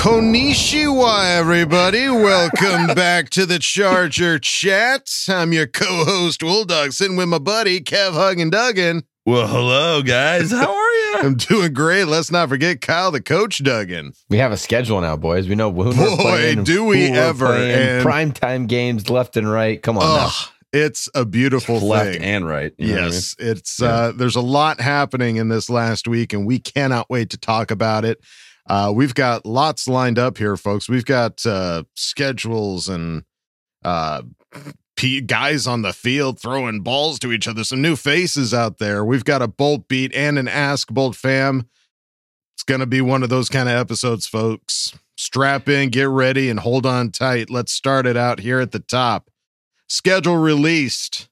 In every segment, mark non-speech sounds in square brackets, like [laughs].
Konnichiwa, everybody. Welcome [laughs] back to the Charger Chat. I'm your co-host, Dog, sitting with my buddy, Kev Hug and Duggan. Well, hello, guys. How are you? [laughs] I'm doing great. Let's not forget Kyle, the coach, Duggan. We have a schedule now, boys. We know who Boy, we're playing. do we who ever. playing. And- Primetime games left and right. Come on now. Ugh, it's a beautiful Left thing. and right. you know what I yes, it's uh there's a lot happening in this last week and we cannot wait to talk about it. Uh we've got lots lined up here folks. We've got uh schedules and uh p- guys on the field throwing balls to each other. Some new faces out there. We've got a Bolt beat and an Ask Bolt fam. It's going to be one of those kind of episodes folks. Strap in, get ready and hold on tight. Let's start it out here at the top schedule released.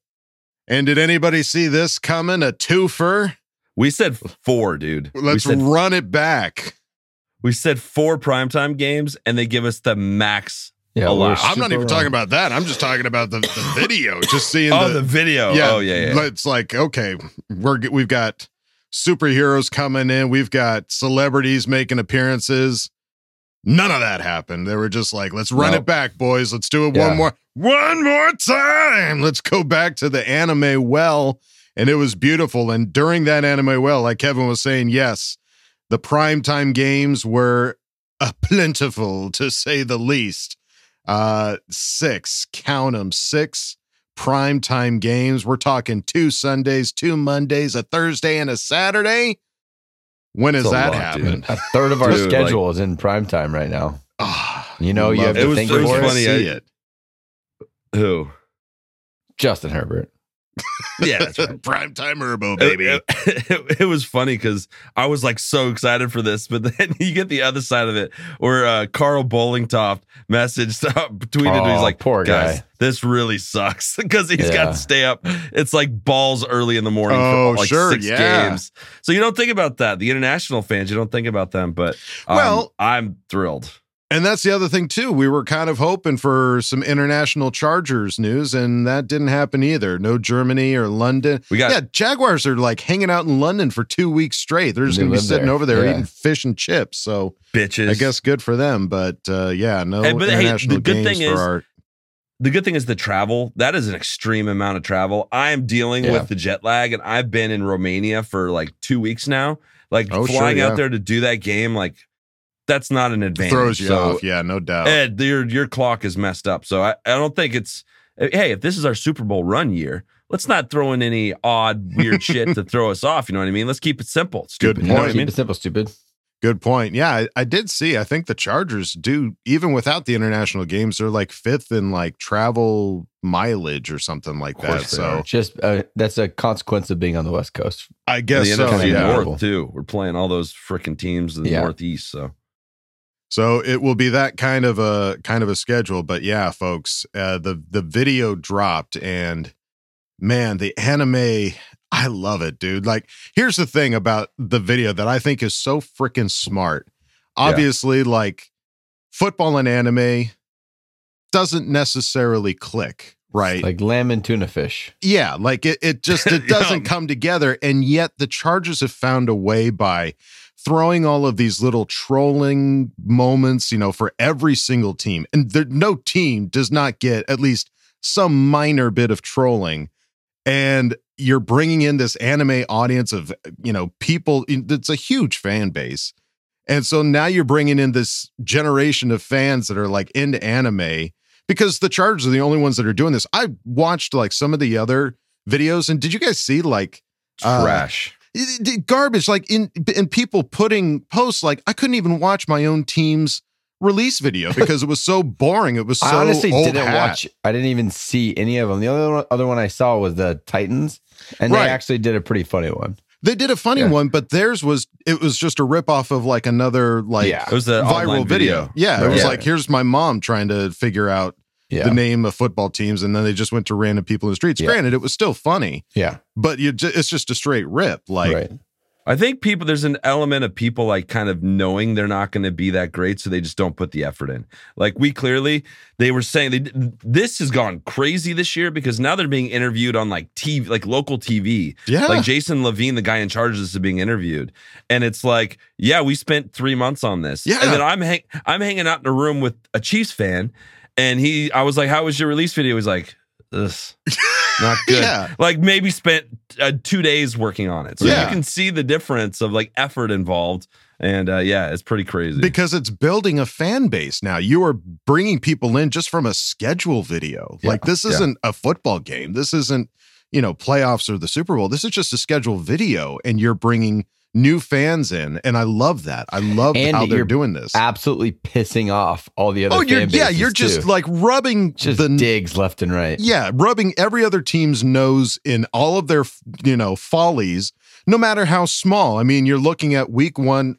And did anybody see this coming? A twofer? We said four, dude. Let's said, run it back. We said four primetime games, and they give us the max. Yeah, allowed. we're I'm not super even talking about that. I'm just talking about the, the [laughs] video. Just seeing Oh, the, the video. yeah, oh, yeah, yeah. It's like okay, we're we've got superheroes coming in. We've got celebrities making appearances. None of that happened. They were just like, let's run Nope. it back, boys. Let's do it Yeah. one more, one more time. Let's go back to the anime well. And it was beautiful. And during that anime well, like Kevin was saying, yes, the primetime games were [laughs] uh, plentiful to say the least. Uh, six, count them, six primetime games. We're talking two Sundays, two Mondays, a Thursday, and a Saturday. When has that lot, happened? A third of our Dude, schedule is in primetime right now. Ah, You know, you have It to was- think it was for funny, it. See I- it. Who? Justin Herbert. Yeah, that's right. Primetime Herbo, baby. It, it- [laughs] it was funny because I was like so excited for this, but [laughs] then you get the other side of it where uh, Carl Bollingtoft messaged, uh, tweeted, Oh, he's like, poor guys, guy." this really sucks [laughs] because he's got to stay up. It's like balls early in the morning Oh, for like sure, six yeah. games. So you don't think about that. The international fans, you don't think about them, but um, Well- I'm thrilled. And that's the other thing too. We were kind of hoping for some international Chargers news, and that didn't happen either. No Germany or London. We got yeah, Jaguars are like hanging out in London for two weeks straight. They're just They gonna be sitting there. over there Yeah. eating fish and chips. So bitches. I guess good for them. But uh, yeah, no Hey, but hey, international the good thing for is- our. the good thing is the travel. That is an extreme amount of travel. I am dealing Yeah. with the jet lag, and I've been in Romania for like two weeks now. Like Oh, sure, flying yeah. out there to do that game, like that's not an advantage. Throws you So, off, yeah, no doubt. Ed, your your clock is messed up. So I, I don't think it's. Hey, if this is our Super Bowl run year, let's not throw in any odd, weird shit to throw us off. You know what I mean? Let's keep it simple. Stupid. Good You know I point. Keep it simple, stupid. Good point. Yeah, I, I did see. I think the Chargers do even without the international games. They're like fifth in like travel mileage or something like that. So are. Just uh, that's a consequence of being on the West Coast. I guess the so. NFC Yeah. North too. We're playing all those freaking teams in the Yeah. Northeast. So So it will be that kind of a kind of a schedule. But yeah, folks, uh, the the video dropped, and man, the anime. I love it, dude. Like, here's the thing about the video that I think is so freaking smart. Obviously, like football and anime doesn't necessarily click, right? Like lamb and tuna fish. yeah, like it, it just it [laughs] doesn't come together. And yet the Chargers have found a way by throwing all of these little trolling moments, you know, for every single team. And there, no team does not get at least some minor bit of trolling. And you're bringing in this anime audience of, you know, people. It's a huge fan base. And so now you're bringing in this generation of fans that are like into anime because the Chargers are the only ones that are doing this. I watched like some of the other videos, and did you guys see like uh, Trash. Garbage like in and people putting posts like I couldn't even watch my own team's release video [laughs] because it was so boring. It was so I honestly old didn't hat. watch. I didn't even see any of them. The only one, other one I saw was the Titans, and Right. they actually did a pretty funny one. They did a funny Yeah. one, but theirs was it was just a ripoff of like another like Yeah. It was the viral video. video. Yeah, it was Yeah. like here's my mom trying to figure out Yeah, the name of football teams, and then they just went to random people in the streets. Yeah. Granted, it was still funny, yeah, but you ju- it's just a straight rip. Like right. I think people there's an element of people like kind of knowing they're not going to be that great, so they just don't put the effort in. Like we clearly, they were saying they this has gone crazy this year because now they're being interviewed on like TV, like local TV. Yeah. like Jason Levine, the guy in charge of this, is being interviewed, and it's like, yeah, we spent three months on this. Yeah. and then I'm hang- I'm hanging out in a room with a Chiefs fan, and he, I was like, how was your release video? He's like, this. Not [laughs] good. Yeah. Like maybe spent uh, two days working on it. So Yeah. you can see the difference of like effort involved. And uh, yeah, it's pretty crazy. because it's building a fan base now. You are bringing people in just from a schedule video. Yeah, like this isn't a football game. This isn't, you know, playoffs or the Super Bowl. This is just a schedule video and you're bringing new fans in and I love that. I love And how they're doing this. Absolutely pissing off all the other. Oh, you're fan yeah, you're just too. like rubbing just the digs left and right. yeah, rubbing every other team's nose in all of their, you know, follies, no matter how small. I mean, you're looking at week one,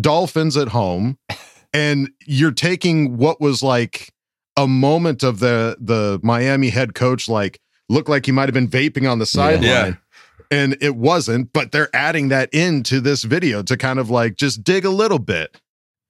Dolphins at home, [laughs] and you're taking what was like a moment of the the Miami head coach, like looked like he might have been vaping on the sideline. Yeah. And it wasn't, but they're adding that into this video to kind of like just dig a little bit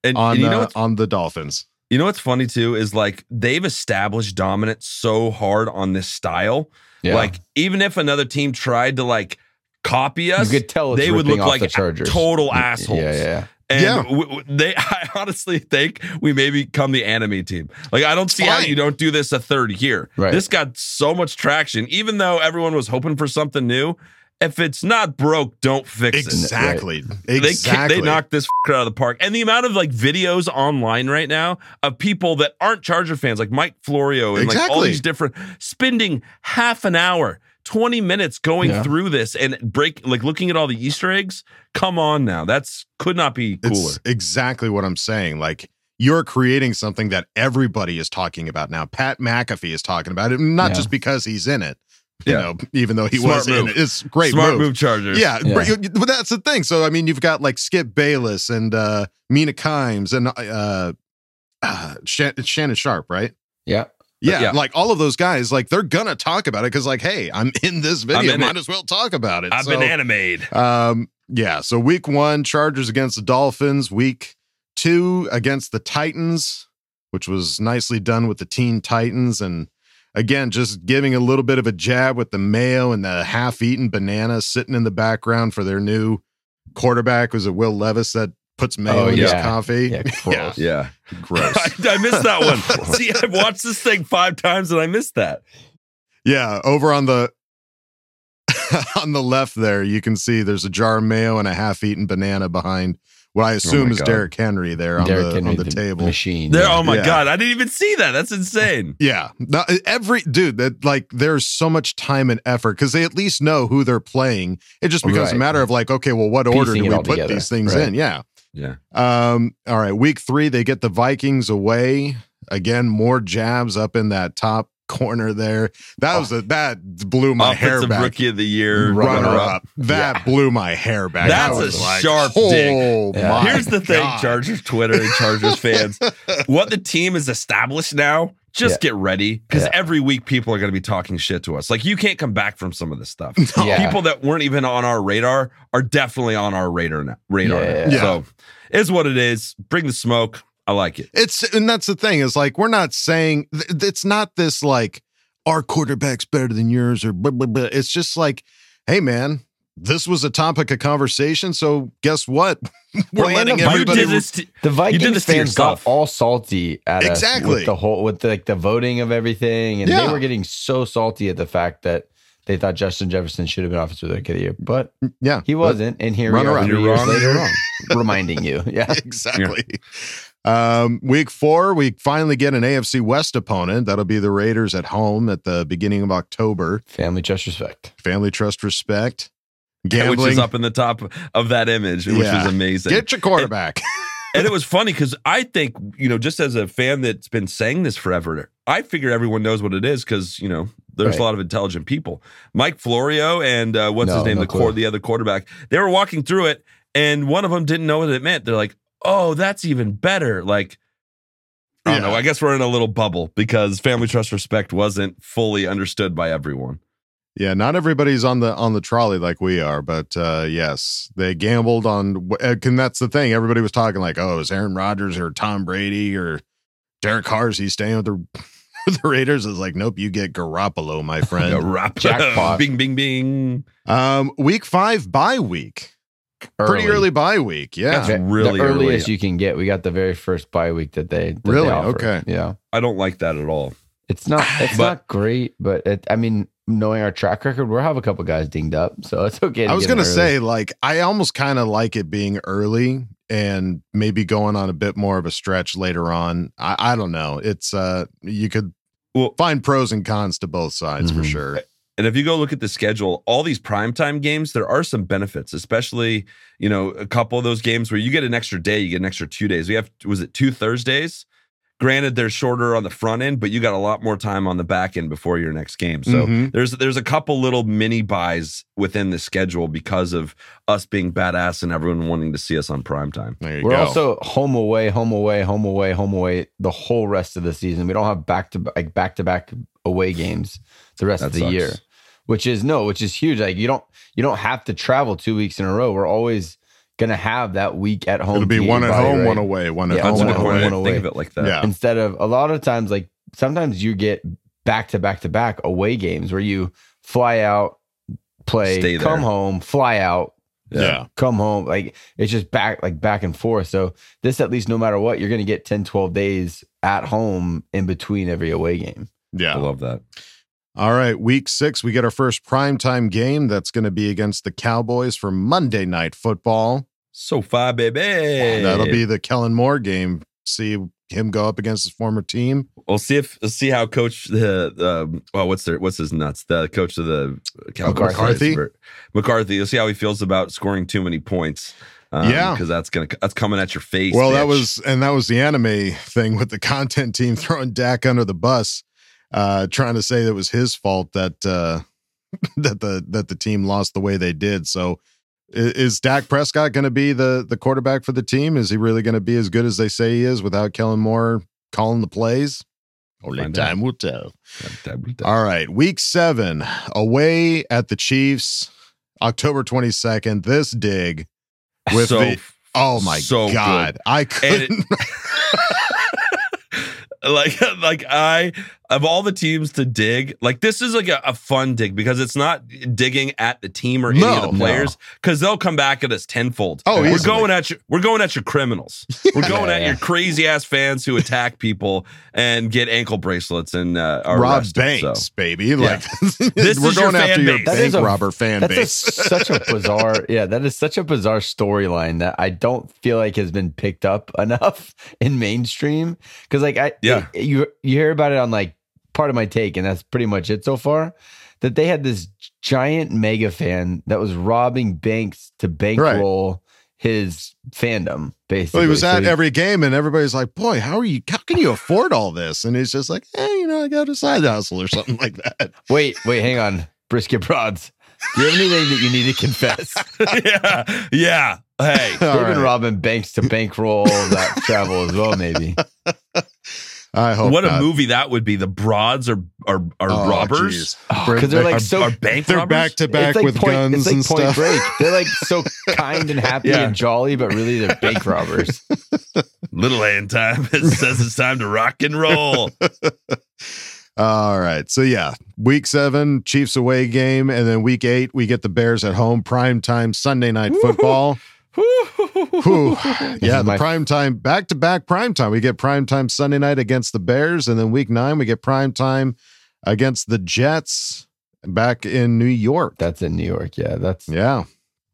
and, on and you know uh, on the Dolphins. you know what's funny too is like they've established dominance so hard on this style. Yeah. Like even if another team tried to like copy us, you could tell it's they would look like the Chargers. total assholes. Yeah, yeah. And Yeah. w- w- they, [laughs] I honestly think we may become the anime team. Like, I don't see how you don't do this a third year. Right. This got so much traction, even though everyone was hoping for something new. If it's not broke, don't fix it. Exactly. They, ca- Exactly. they knocked this [laughs] out of the park. And the amount of like videos online right now of people that aren't Charger fans, like Mike Florio and like all these different, spending half an hour, 20 minutes going Yeah. through this and break, like looking at all the Easter eggs. Come on now. That's could not be cooler. It's exactly what I'm saying. Like you're creating something that everybody is talking about now. Pat McAfee is talking about it, not Yeah. just because he's in it. You Yeah. know, even though he Smart was in move. it. It's great Smart move. move, Chargers. Yeah, Yeah. but but that's the thing. So I mean, you've got like Skip Bayless and uh Mina Kimes and uh, uh Shannon Sharpe, right? Yeah. Yeah, Yeah. like all of those guys, like they're gonna talk about it because, like, hey, I'm [laughs] in this video, in might it. as well talk about it. I've So- been animated. um, yeah. So week one, Chargers against the Dolphins. Week two against the Titans, which was nicely done with the Teen Titans. And again, just giving a little bit of a jab with the mayo and the half-eaten banana sitting in the background for their new quarterback. Was it Will Levis that puts mayo Oh, in his coffee? Yeah, [laughs] gross. Yeah. gross. [laughs] I, I missed that one. [laughs] See, I've watched this thing five times and I missed that. Yeah, over on the on the left there, you can see there's a jar of mayo and a half-eaten banana behind what I assume my is God. Derrick Henry there on Derrick the Henry, on the, table. machine. There, yeah. oh my Yeah. god, I didn't even see that. That's insane. [laughs] Yeah, no, every dude that like there's so much time and effort because they at least know who they're playing. It just becomes a Right. matter of like, okay, well, what order Piecing do we put together. these things Right. in? Yeah. Yeah. Um. All right. Week three, they get the Vikings away again. More jabs up in that top corner there. That was a that blew my hair Offensive back. rookie of the year, runner runner up. up. That blew my hair back. That's I a was like, sharp oh, dig. Yeah. Here's the thing, God. Chargers Twitter and Chargers fans. [laughs] what the team is established now just Yeah. get ready because Yeah. every week people are going to be talking shit to us. Like you can't come back from some of this stuff. [laughs] Yeah. People that weren't even on our radar are definitely on our radar now. Radar. Yeah. now. Yeah. So is what it is. Bring the smoke. I like it. It's and that's the thing is like we're not saying th- it's not this like our quarterback's better than yours or blah, blah, blah. it's just like hey man this was a topic of conversation so guess what [laughs] we're Well, letting the- You everybody did this to- The Vikings this fans got all salty at us Exactly. with the whole with the, like the voting of everything, and Yeah. they were getting so salty at the fact that they thought Justin Jefferson should have been offensive rookie of the year, but mm, yeah he wasn't. And here we are three years wrong. later, wrong. [laughs] reminding you. Yeah, [laughs] exactly um week four we finally get an afc west opponent that'll be the raiders at home at the beginning of october family trust respect. family trust respect which gambling is up in the top of that image, which Yeah. is amazing. get your quarterback [laughs] and it was funny because I think, you know, just as a fan that's been saying this forever, I figure everyone knows what it is because, you know, there's Right. a lot of intelligent people. Mike Florio and uh, what's No, his name, no the core, the other quarterback, they were walking through it, and one of them didn't know what it meant. They're like, "Oh, that's even better." Like, I don't Yeah. know. I guess we're in a little bubble because family trust respect wasn't fully understood by everyone. Yeah, not everybody's on the on the trolley like we are, but uh yes, they gambled on. uh, And that's the thing. Everybody was talking like, "Oh, is Aaron Rodgers or Tom Brady or Derek Carr? Is he staying with the [laughs] with the Raiders?" Is like, nope, you get Garoppolo, my [laughs] friend. Rap- Jackpot. bing, bing, bing. um, week five bye week, pretty early bye week. Yeah, That's really the early. earliest you can get. We got the very first bye week that they that Really? offer. Okay. Yeah, I don't like that at all. it's not [sighs] it's But- not great, but it, I mean, knowing our track record, we'll have a couple guys dinged up, so it's okay. To I was gonna say like I almost kind of like it being early and maybe going on a bit more of a stretch later on. I, I don't know. It's uh you could Well- find pros and cons to both sides for Mhm. sure. And if you go look at the schedule, all these primetime games, there are some benefits, especially, you know, a couple of those games where you get an extra day, you get an extra two days. We have, was it two Thursdays? Granted, they're shorter on the front end, but you got a lot more time on the back end before your next game. So Mhm. there's there's a couple little mini buys within the schedule because of us being badass and everyone wanting to see us on primetime. There you We're go. also home away, home away, home away, home away the whole rest of the season. We don't have back to like back to back away games the rest That of the sucks. year, which is no, which is huge. Like you don't you don't have to travel two weeks in a row. We're always gonna have that week at home. It'll be one your at home, right. one away, one at Yeah, home, That's a one away, point. I one didn't think of it like that. Yeah. Instead of a lot of times, like sometimes you get back to back to back away games where you fly out, play, Stay there. come home, fly out, Yeah. come home like it's just back like back and forth so this at least no matter what you're going to get 10 12 days at home in between every away game Yeah. I love that. All right, week six, we get our first primetime game. That's going to be against the Cowboys for Monday Night Football. So far, baby. That'll be the Kellen Moore game. See him go up against his former team. We'll see if we'll see how coach the um well what's their what's his nuts the coach of the Cowboys McCarthy? McCarthy. You'll see how he feels about scoring too many points. Um, Yeah. because that's gonna that's coming at your face. Well, that was, and that was the anime thing with the content team [laughs] throwing Dak under the bus, uh, trying to say that it was his fault that uh, [laughs] that the that the team lost the way they did. So, is Dak Prescott going to be the the quarterback for the team? Is he really going to be as good as they say he is without Kellen Moore calling the plays? Only Find out. time will tell. That- that- All right, week seven, away at the Chiefs, October twenty second. This dig with so, the oh my so good. god, I couldn't. [laughs] [laughs] like like I of all the teams to dig, like this is like a, a fun dig because it's not digging at the team or any No, of the players because they'll come back at us tenfold. Oh, we're easily. going at you. We're going at your criminals. [laughs] We're going Yeah, at yeah. your crazy ass fans who attack people and get ankle bracelets and uh, are Rob arrested, Banks, so. baby. Like [laughs] This we're is your going after fan your base. Bank a- robber fan that's a, base. such a bizarre [laughs] yeah that is such a bizarre storyline that i don't feel like has been picked up enough in mainstream because like i Yeah. you you hear about it on like Pardon My Take and that's pretty much it so far that they had this giant mega fan that was robbing banks to bankroll his fandom basically well, he was So at he- every game, and everybody's like, "Boy, how are you? How can you afford all this?" And he's just like, "Hey, you know, I got a side hustle or something like that." [laughs] wait wait hang on brisket broads do you have anything that you need to confess [laughs] yeah, yeah. Hey, They've been robbing banks to bankroll that travel as well, maybe. [laughs] I hope what not. a movie that would be. The broads are are are Oh, robbers. jeez. Oh, because they're like Are, so are bank They're robbers? back to back like with point, guns it's like and point stuff. break. [laughs] They're like so kind and happy Yeah. and jolly, but really they're bank robbers. [laughs] Little hand time. It says it's time to rock and roll. [laughs] All right. So yeah, week seven, Chiefs away game, and then week eight, we get the Bears at home, prime time Sunday night football. Whew. Yeah, the my- prime time, back to back prime time. We get prime time Sunday night against the Bears, and then week nine, we get prime time against the Jets back in New York. That's in New York. Yeah, that's Yeah.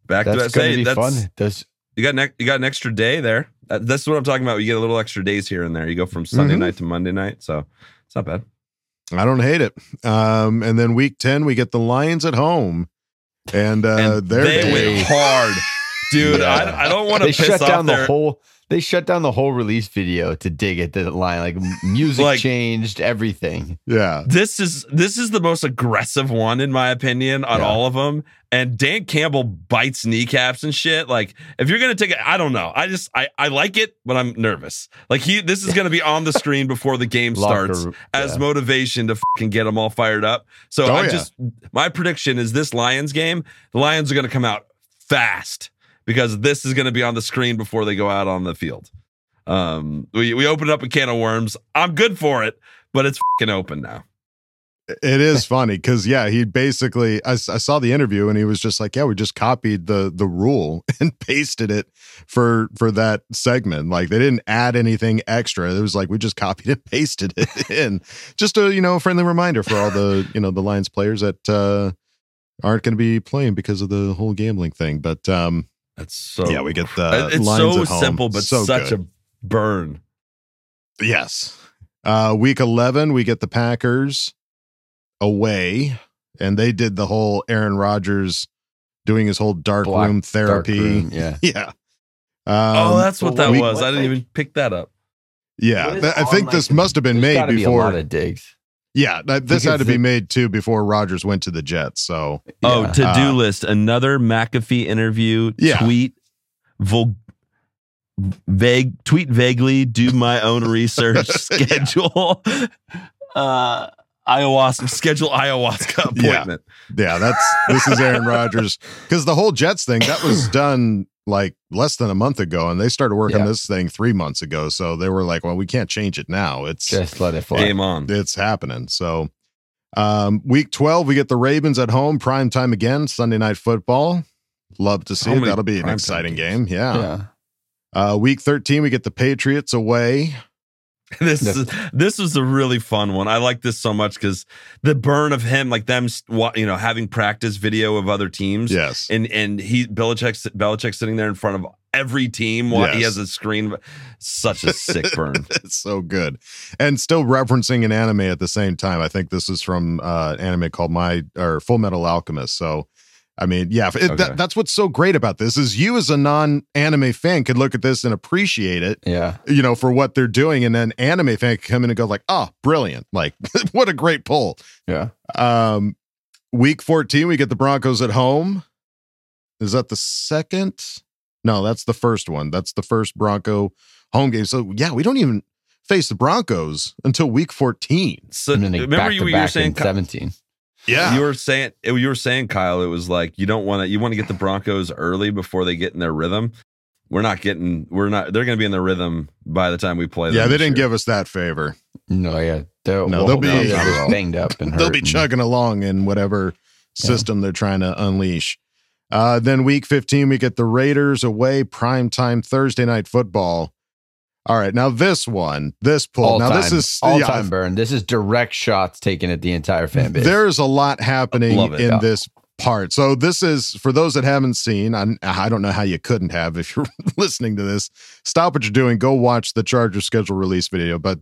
Back to that's that. gonna Say, be that's, fun. Those You got ne- you got an extra day there. That- That's what I'm talking about. You get a little extra days here and there. You go from Sunday Mhm. night to Monday night, so it's not bad. I don't hate it. Um, and then week 10, we get the Lions at home. And uh and they're they they- went hard, dude. Yeah. I, I don't want to they piss shut off down their the whole. They shut down the whole release video to dig at the line. Like music Like- changed everything. yeah. this is this is the most aggressive one in my opinion on Yeah. all of them and dan campbell bites kneecaps and shit like if you're gonna take it i don't know i just i i like it but i'm nervous like he this is gonna be on the screen before the game starts room, as yeah. motivation to fucking get them all fired up so Oh, i yeah. just my prediction is this lions game the lions are gonna come out fast because this is gonna be on the screen before they go out on the field um we, we opened up a can of worms i'm good for it but it's fucking open now It is funny because yeah, he basically I, I, saw the interview and he was just like, yeah, we just copied the the rule [laughs] and pasted it for for that segment. Like they didn't add anything extra. It was like we just copied and [laughs] pasted it in. Just a you know friendly reminder for all the you know the Lions players that uh aren't going to be playing because of the whole gambling thing. But um That's so Yeah, we get the it's Lions so at home. simple, but So such good. a burn. Yes. Uh week 11 we get the Packers away and they did the whole Aaron Rodgers doing his whole dark Black- room Dark therapy. room, yeah. [laughs] Yeah. oh, Um, that's what that we- was. I didn't even pick that up. Yeah, th- I think like, this must have been made gotta be a before. lot of digs. Yeah, that, this had to Because be made too before Rodgers went to the Jets. So Oh, Yeah. to do Uh, list. Another McAfee interview. Yeah. Tweet. Vul- vague. Tweet vaguely. Do my own [laughs] research. schedule. [laughs] uh, ayahuasca. Schedule ayahuasca Yeah. appointment. yeah, that's this is Aaron Rodgers [laughs] because the whole Jets thing that was done like less than a month ago, and they started working Yeah. this thing three months ago. So they were like, well, we can't change it now. It's Just let it fly. Game on. it's happening. So, um, week 12, we get the Ravens at home, prime time again, Sunday night football. Love to see it. That'll be an exciting games? game. Yeah. Yeah. Uh, week 13, we get the Patriots away. [laughs] This is this was a really fun one. I like this so much because the burn of him, like them, you know, having practice video of other teams. Yes. and and he Belichick Belichick sitting there in front of every team while he has a screen. Such a sick burn. [laughs] it's so good. And still referencing an anime at the same time. I think this is from uh, an anime called My or Full Metal Alchemist. So, I mean, yeah, it, Okay. that, that's what's so great about this is you as a non-anime fan could look at this and appreciate it. Yeah. you know, for what they're doing. And then anime fan can come in and go like, oh, brilliant. Like, [laughs] what a great pull. Yeah. Um, week 14, we get the Broncos at home. Is that the second? No, that's the first one. That's the first Bronco home game. So yeah, we don't even face the Broncos until week 14. So And then they remember back you, were saying in 17. Yeah. you were saying you were saying Kyle. It was like you don't want to you want to get the Broncos early before they get in their rhythm. We're not getting. We're not. They're going to be in their rhythm by the time we play. Them yeah, they didn't year. give us that favor. No, yeah. They'll, No, well, they'll be- they're just banged up and They'll be and- chugging along in whatever system they're trying to unleash. Uh, then week 15, we get the Raiders away, prime time Thursday night football. All right, now this one, this pull. all now time, this is all yeah, time burn. This is direct shots taken at the entire fan base. There's a lot happening it. in Yeah. this part. So this is for those that haven't seen. I, I don't know how you couldn't have if you're [laughs] listening to this. Stop what you're doing. Go watch the Charger schedule release video. But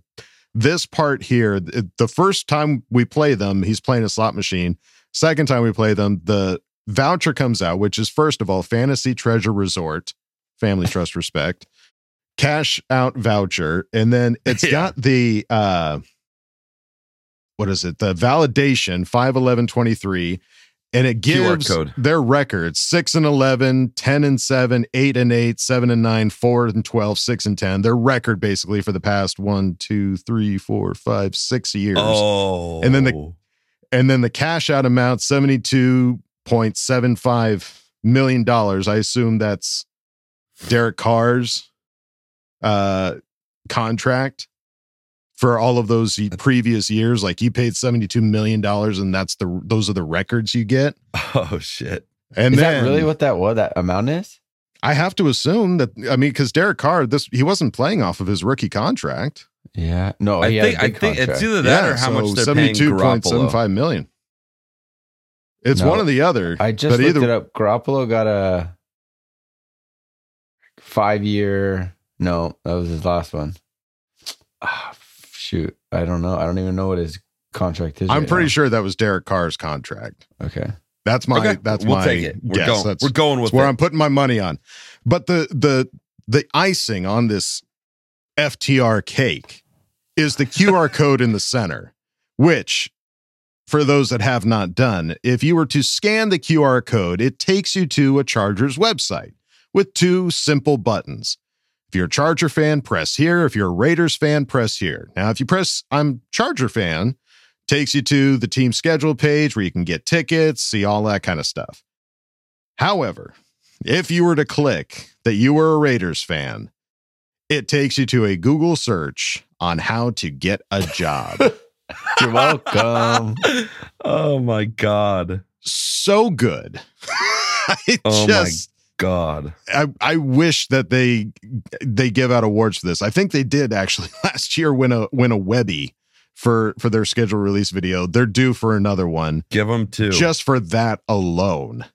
this part here, the first time we play them, he's playing a slot machine. Second time we play them, the voucher comes out, which is first of all Fantasy Treasure Resort, Family Trust [laughs] Respect, cash out voucher, and then [laughs] it's Yeah. got the uh what is it? The validation 51123 and it gives code. their records 6 and 11 10 and 7 8 and 8 7 and 9 4 and 12 6 and 10 their record basically for the past one two three four five six years Oh, And then the- and then the cash out amount 72.75 million dollars i assume that's derek carr's uh contract for all of those previous years like you paid 72 million dollars and that's the those are the records you get [laughs] oh shit. and is then that really what that what that amount is? i have to assume that i mean because derek carr this he wasn't playing off of his rookie contract Yeah. No, I he had a think I big think it's either that or how much they're paying Garoppolo. 72.75 million it's No, one or the other I just but looked either it up. Garoppolo got a five year. No, that was his last one. Ah, shoot, I don't know. I don't even know what his contract is. i'm right pretty now. sure that was derek carr's contract Okay. That's my Okay, that's we'll my take it. We're guess. going. That's, We're going with that's where it. I'm putting my money on. But the the the icing on this FTR cake is the QR [laughs] code in the center, which for those that have not done, if you were to scan the QR code, it takes you to a Chargers website with two simple buttons. If you're a Charger fan, press here. If you're a Raiders fan, press here. Now, if you press I'm Charger fan, takes you to the team schedule page where you can get tickets, see all that kind of stuff. However, if you were to click that you were a Raiders fan, it takes you to a Google search on how to get a job. [laughs] You're welcome. [laughs] oh my god. so good. [laughs] I Oh my just God. I, I wish that they they give out awards for this. I think they did actually [laughs] last year win a win a Webby for for their schedule release video. They're due for another one Give them two. just for that alone.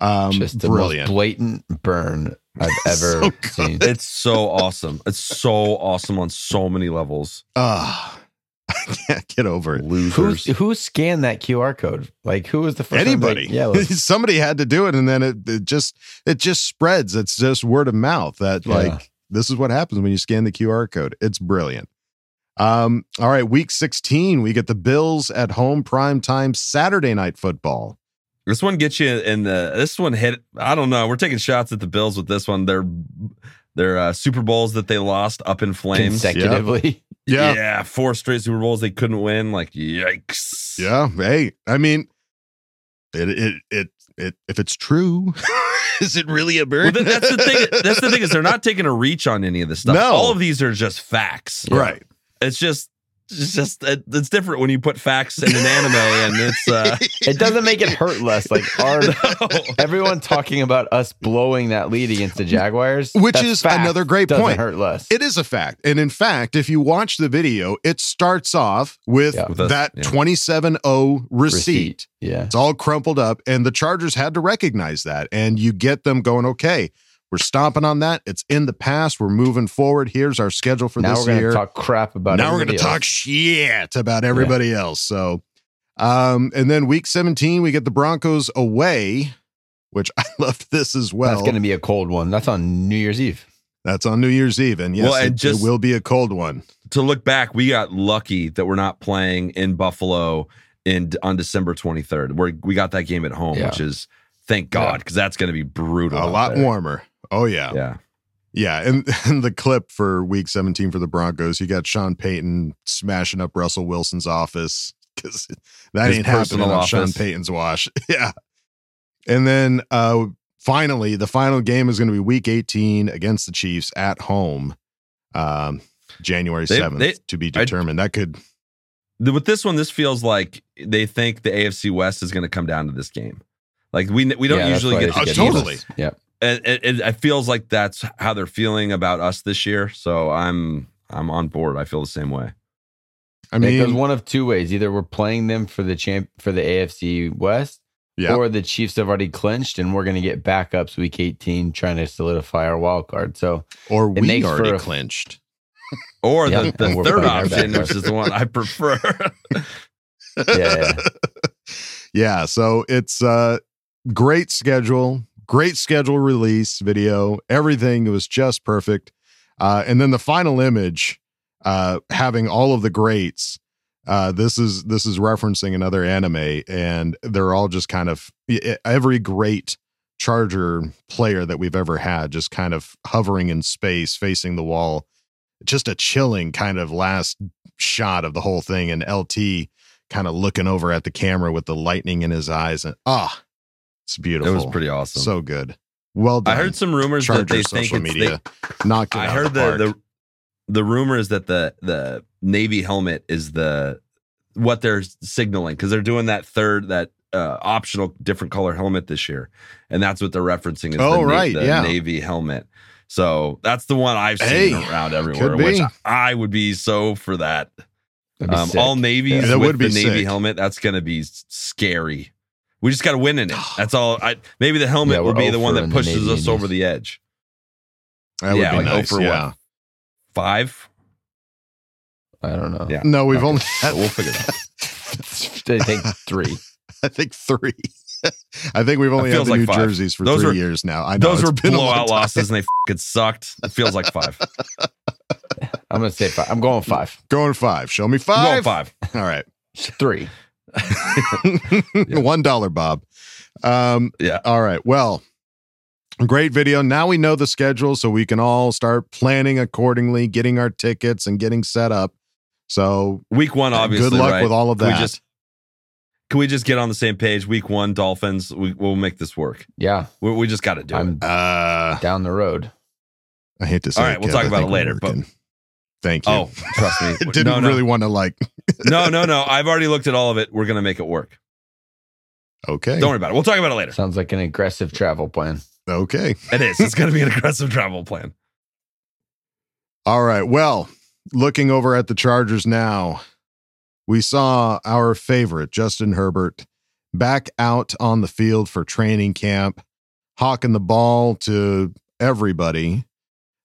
Um, Just the brilliant. most blatant burn I've [laughs] ever So seen. it's so awesome. It's so awesome on so many levels. Ah, [laughs] I can't get over it. Who Losers. who scanned that QR code? Like who was the first one to be Anybody, Like, yeah, let's- [laughs] somebody had to do it, and then it, it just it just spreads. It's just word of mouth that Yeah. like this is what happens when you scan the QR code. It's brilliant. Um, all right, week 16, we get the Bills at home prime time Saturday night football. This one gets you in the. This one hit. I don't know. We're taking shots at the Bills with this one. Their their uh, Super Bowls that they lost up in flames. consecutively. [laughs] Yeah. yeah, four straight Super Bowls they couldn't win. Like yikes. Yeah. Hey, I mean, it it it it if it's true, [laughs] is it really a bird? Well, that's the thing. [laughs] That's the thing is they're not taking a reach on any of this stuff. No. All of these are just facts. right. It's just. It's just it, it's different when you put facts in an anime and it's uh [laughs] It doesn't make it hurt less. Like [laughs] our no. everyone talking about us blowing that lead against the Jaguars, Which is another great doesn't point. hurt less. It is a fact. And in fact, if you watch the video, it starts off with Yeah. That yeah. 27-0 receipt. Yeah. It's all crumpled up, and the Chargers had to recognize that. And you get them going, okay, we're stomping on that. It's in the past. We're moving forward. Here's our schedule for now this we're gonna year. talk crap about. now we're going to talk shit about everybody else. So, um, and then week 17, we get the Broncos away, which [laughs] I loved this as well. That's going to be a cold one. That's on New Year's Eve. That's on New Year's Eve. And yes, Well, and it, just- it will be a cold one. to look back, we got lucky that we're not playing in Buffalo in on December 23rd. Where we got that game at home, Yeah. which is thank God because that's going to be brutal. A lot there. warmer. Oh, yeah. Yeah. Yeah, and, [laughs] and the clip for Week 17 for the Broncos, you got Sean Payton smashing up Russell Wilson's office because [laughs] that His ain't happening personal on Sean. Payton's wash. [laughs] yeah, and then uh finally, the final game is going to be Week 18 against the Chiefs at home, um, January They- 7th they- to be I- determined. that could With this one, this feels like they think the AFC West is going to come down to this game. Like we we don't Yeah, usually why get they Oh, should to get totally. Eagles. Yeah. It, it, it, it feels like that's how they're feeling about us this year. So I'm I'm on board. I feel the same way. I it goes one of two ways. Either we're playing them for the champ for the AFC West, yeah, or the Chiefs have already clinched, and we're going to get backups week 18, trying to solidify our wild card. So or we makes already a- clinched. Or Yeah, the, the third option, which is the one I prefer. [laughs] yeah, yeah. [laughs] yeah so it's uh great schedule great schedule release video everything was just perfect uh and then the final image uh having all of the greats Uh, this is this is referencing another anime, and they're all just kind of every great Charger player that we've ever had, just kind of hovering in space, facing the wall. Just a chilling kind of last shot of the whole thing, and LT kind of looking over at the camera with the lightning in his eyes, and ah, it's beautiful. It was pretty awesome. So good. Well done. I heard some rumors Charger that they think social it's media they, knocked I out heard the, the, park. the the rumor is that the the navy helmet is the what they're signaling because they're doing that third that uh, optional different color helmet this year, and that's what they're referencing. Is Oh, the, right, the yeah. navy helmet. So that's the one I've seen Hey, around everywhere, could be. which I would be so for that. Um, all navies Yeah, that with would be the navy sick. helmet. That's going to be scary. We just got to win in it. [sighs] That's all. I, maybe the helmet Yeah, will be the one that in the pushes Navy us over the edge. that would yeah, be like, oh, nice. for what? yeah. Five. I don't know. Yeah. No, we've Okay. only So [laughs] we'll figure it out. [laughs] [laughs] I think three. I think three. I think we've only had the like New five. Jerseys for Those three were- years now. I know Those were been blowout losses, and they fucking sucked. It feels like five. I'm gonna say five. I'm going five. Going five. Show me I'm going five. five. All right. Three. [laughs] One dollar, Bob. Um, Yeah. all right. Well, great video. Now we know the schedule, so we can all start planning accordingly, getting our tickets and getting set up. So Week one, obviously. good luck right? with all of Can that. We just, can we just get on the same page? Week one, Dolphins. We, we'll make this work. Yeah, We, we just got to do I'm it. uh down the road. I hate to say All it, we'll Kev, talk about it later, but- working. Thank you. Oh, trust me. I [laughs] didn't no, no, really want to like [laughs] no, no, no. I've already looked at all of it. We're gonna make it work. okay. Don't worry about it. We'll talk about it later. Sounds like an aggressive travel plan. Okay. [laughs] It is. It's gonna be an aggressive travel plan. All right. Well, looking over at the Chargers now, we saw our favorite, Justin Herbert, back out on the field for training camp, hawking the ball to everybody,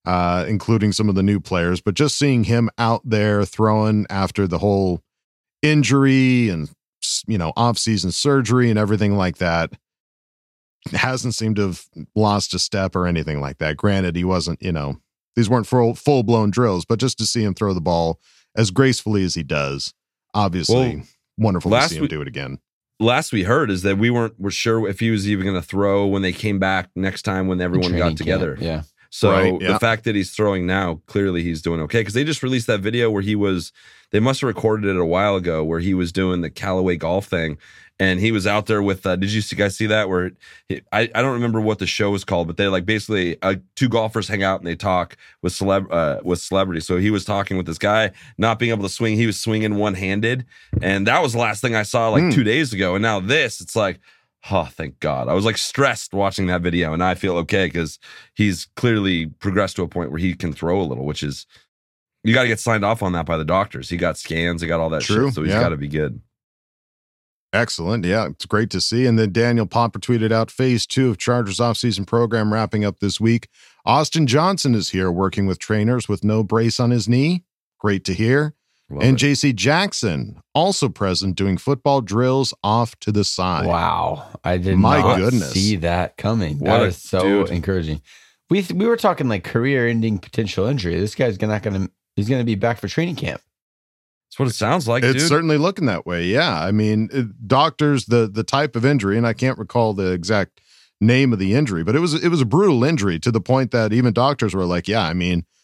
uh, including some of the new players. But just seeing him out there throwing after the whole injury and, you know, off-season surgery and everything like that hasn't seemed to have lost a step or anything like that. Granted, he wasn't, you know, these weren't full full blown drills, but just to see him throw the ball as gracefully as he does, obviously Well, wonderful to see him week- do it again. Last we heard is that we weren't were sure if he was even gonna throw when they came back next time when everyone Training got camp, together. Yeah. So Right, yeah. the fact that he's throwing now, clearly he's doing okay. Because they just released that video where he was, they must have recorded it a while ago, where he was doing the Callaway golf thing, and he was out there with. Uh, did you see, guys see that? Where he, I I don't remember what the show was called, but they like basically uh, two golfers hang out and they talk with celeb uh, with celebrities. So he was talking with this guy not being able to swing. He was swinging one handed, and that was the last thing I saw like Hmm. two days ago. And now this, it's like. Oh, thank God. I was like stressed watching that video, and I feel okay because he's clearly progressed to a point where he can throw a little, which is you got to get signed off on that by the doctors. He got scans, he got all that True, shit, so he's yeah. got to be good. Excellent. Yeah, it's great to see. And then Daniel Popper tweeted out phase two of Chargers offseason program wrapping up this week. Austin Johnson is here working with trainers with no brace on his knee. Great to hear. Love and. JC Jackson also present doing football drills off to the side. Wow, I did My not goodness. see that coming. What that a is so dude. encouraging. We th- we were talking like career-ending potential injury. This guy's not going to. He's going to be back for training camp. That's what it sounds like, it's dude. certainly looking that way. Yeah, I mean, it- doctors the the type of injury, and I can't recall the exact name of the injury, but it was it was a brutal injury to the point that even doctors were like, "Yeah, I mean, It's a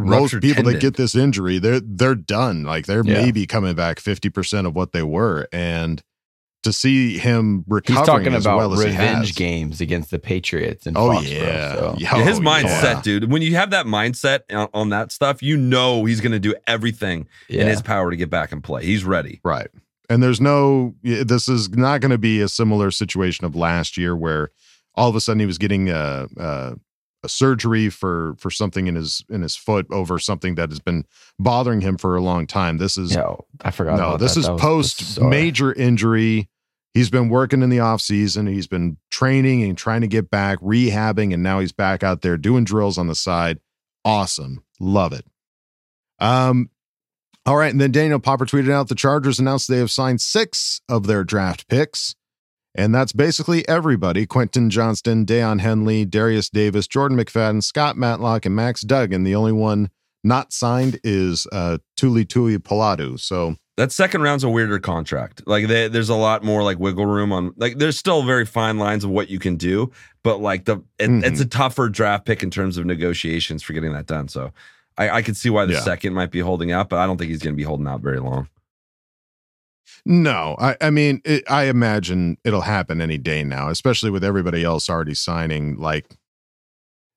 most ruptured people that get this injury, they're they're done. Like they're Yeah. maybe coming back fifty percent of what they were, and to see him recovering He's talking as about well as he revenge has. games against the Patriots and Oh Foxborough, yeah, so. Yeah, Yeah, his mindset, yeah. dude. When you have that mindset on, on that stuff, you know he's going to do everything Yeah. in his power to get back and play. He's ready. Right. And there's no, this is not going to be a similar situation of last year where all of a sudden he was getting a, a, a surgery for, for something in his, in his foot over something that has been bothering him for a long time. This is, Yeah, I forgot. no, this that. is That post major injury. He's been working in the off season. He's been training and trying to get back, rehabbing, and now he's back out there doing drills on the side. Awesome. Love it. Um, all right. And then Daniel Popper tweeted out the Chargers announced they have signed six of their draft picks. And that's basically everybody Quentin Johnston, Daiyan Henley, Darius Davis, Jordan McFadden, Scott Matlock, and Max Duggan. The only one not signed is uh, Tuli Tuipulotu. So That second round's a weirder contract. Like they, there's a lot more like wiggle room on. Like there's still very fine lines of what you can do, but like the it, mm-hmm. it's a tougher draft pick in terms of negotiations for getting that done. So I, I could see why the yeah. second might be holding out, but I don't think he's going to be holding out very long. No, I, I mean, it, I imagine it'll happen any day now, especially with everybody else already signing. Like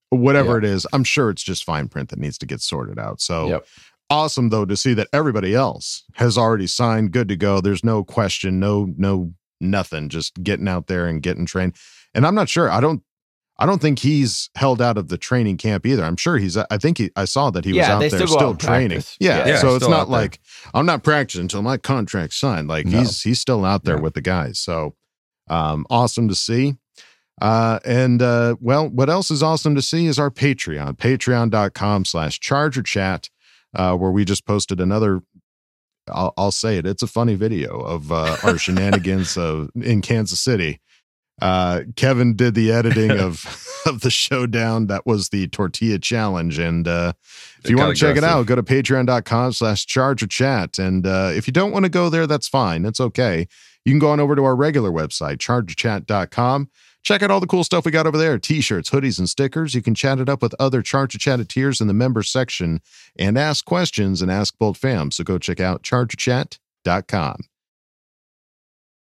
whatever yeah. it is, I'm sure it's just fine print that needs to get sorted out. So yep. awesome though to see that everybody else has already signed, good to go. There's no question, no, no, nothing, just getting out there and getting trained. And I'm not sure. I don't I don't think he's held out of the training camp either. I'm sure he's. I think he. I saw that he yeah, was out there still, training. Yeah, yeah, so it's not like I'm not practicing until my contract's signed. Like no. he's he's still out there with the guys. So um, awesome to see. Uh, and uh, well, what else is awesome to see is our Patreon, patreon.com slash charger chat, uh, where we just posted another I'll, I'll, say it. It's a funny video of uh, our [laughs] shenanigans of in Kansas City. Uh, Kevin did the editing [laughs] of of the showdown. That was the tortilla challenge. And uh, if you want to check it out, go to patreon.com slash charger chat. And uh, if you don't want to go there, that's fine. It's okay. You can go on over to our regular website, chargerchat.com. Check out all the cool stuff we got over there t-shirts, hoodies, and stickers. You can chat it up with other Charger Chatteteers in the members section and ask questions and ask Bolt Fam. So go check out chargerchat.com.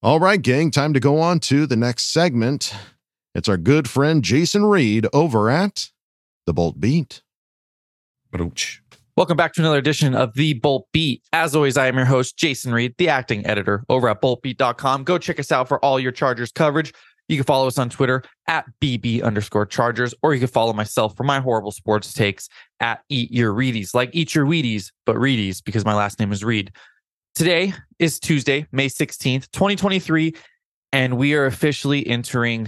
All right, gang, time to go on to the next segment. It's our good friend Jason Reed over at The Bolt Beat. Welcome back to another edition of The Bolt Beat. As always, I am your host, Jason Reed, the acting editor over at boltbeat.com. Go check us out for all your Chargers coverage. You can follow us on Twitter at BB underscore Chargers, or you can follow myself for my horrible sports takes at Eat Your Reedies, like Eat Your Wheaties, but Reedies, because my last name is Reed. Today is Tuesday, May 16th, 2023, and we are officially entering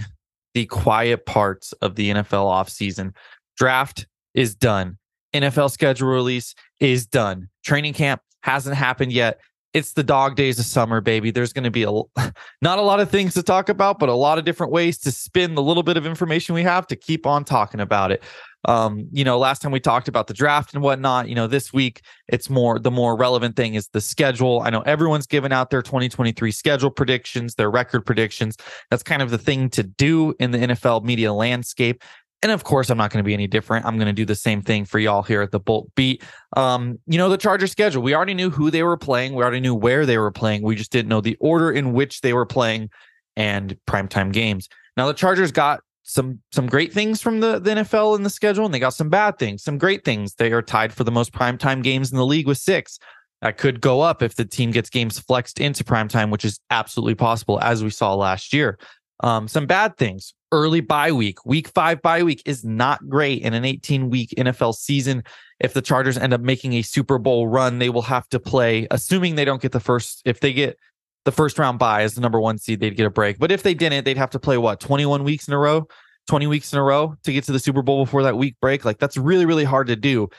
the quiet parts of the NFL offseason. Draft is done. NFL schedule release is done. Training camp hasn't happened yet. It's the dog days of summer, baby. There's going to be a [laughs] not a lot of things to talk about, but a lot of different ways to spin the little bit of information we have to keep on talking about it um, you know, last time we talked about the draft and whatnot, you know, this week it's more the more relevant thing is the schedule. I know everyone's given out their 2023 schedule predictions, their record predictions. That's kind of the thing to do in the NFL media landscape. And of course, I'm not going to be any different. I'm going to do the same thing for y'all here at the Bolt Beat. Um, you know, the Charger schedule. We already knew who they were playing. We already knew where they were playing. We just didn't know the order in which they were playing and primetime games. Now, the Chargers got some some great things from the, the NFL in the schedule, and they got some bad things, some great things. They are tied for the most primetime games in the league with six. That could go up if the team gets games flexed into primetime, which is absolutely possible, as we saw last year. Um, some bad things. Early bye week, week five bye week is not great in an 18 week NFL season. If the Chargers end up making a Super Bowl run, they will have to play, assuming they don't get the first, if they get the first round bye as the number one seed, they'd get a break. But if they didn't, they'd have to play what 21 weeks in a row, 20 weeks in a row to get to the Super Bowl before that week break. Like that's really, really hard to do.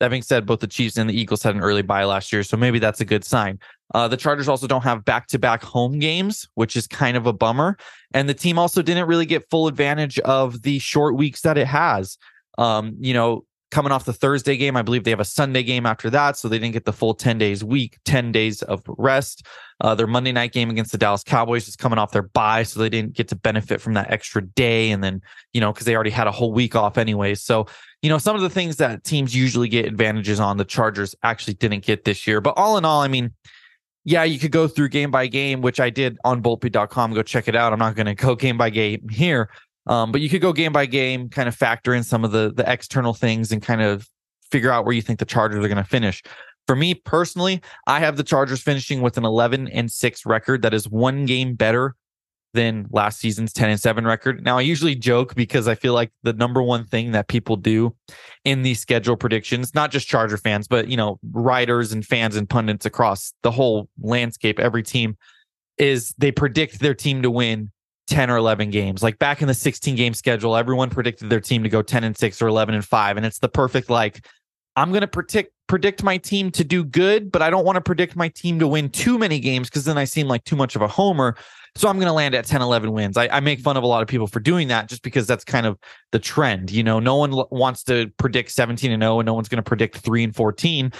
That being said, both the Chiefs and the Eagles had an early bye last year, so maybe that's a good sign. Uh, the Chargers also don't have back to back home games, which is kind of a bummer. And the team also didn't really get full advantage of the short weeks that it has. Um, you know, coming off the Thursday game. I believe they have a Sunday game after that, so they didn't get the full 10 days week, 10 days of rest. Uh, their Monday night game against the Dallas Cowboys is coming off their bye, so they didn't get to benefit from that extra day. And then, you know, because they already had a whole week off anyway. So, you know, some of the things that teams usually get advantages on, the Chargers actually didn't get this year. But all in all, I mean, yeah, you could go through game by game, which I did on boltbeat.com. Go check it out. I'm not going to go game by game here. Um, but you could go game by game, kind of factor in some of the the external things and kind of figure out where you think the Chargers are going to finish. For me personally, I have the Chargers finishing with an 11 and 6 record that is one game better than last season's 10 and 7 record. Now, I usually joke because I feel like the number one thing that people do in these schedule predictions, not just Charger fans, but you know, writers and fans and pundits across the whole landscape, every team is they predict their team to win 10 or 11 games. Like back in the 16 game schedule, everyone predicted their team to go 10 and 6 or 11 and 5 and it's the perfect like I'm going to predict predict my team to do good, but I don't want to predict my team to win too many games because then I seem like too much of a homer. So I'm going to land at 10, 11 wins. I, I, make fun of a lot of people for doing that just because that's kind of the trend. You know, no one wants to predict 17 and 0, and no one's going to predict 3 and 14.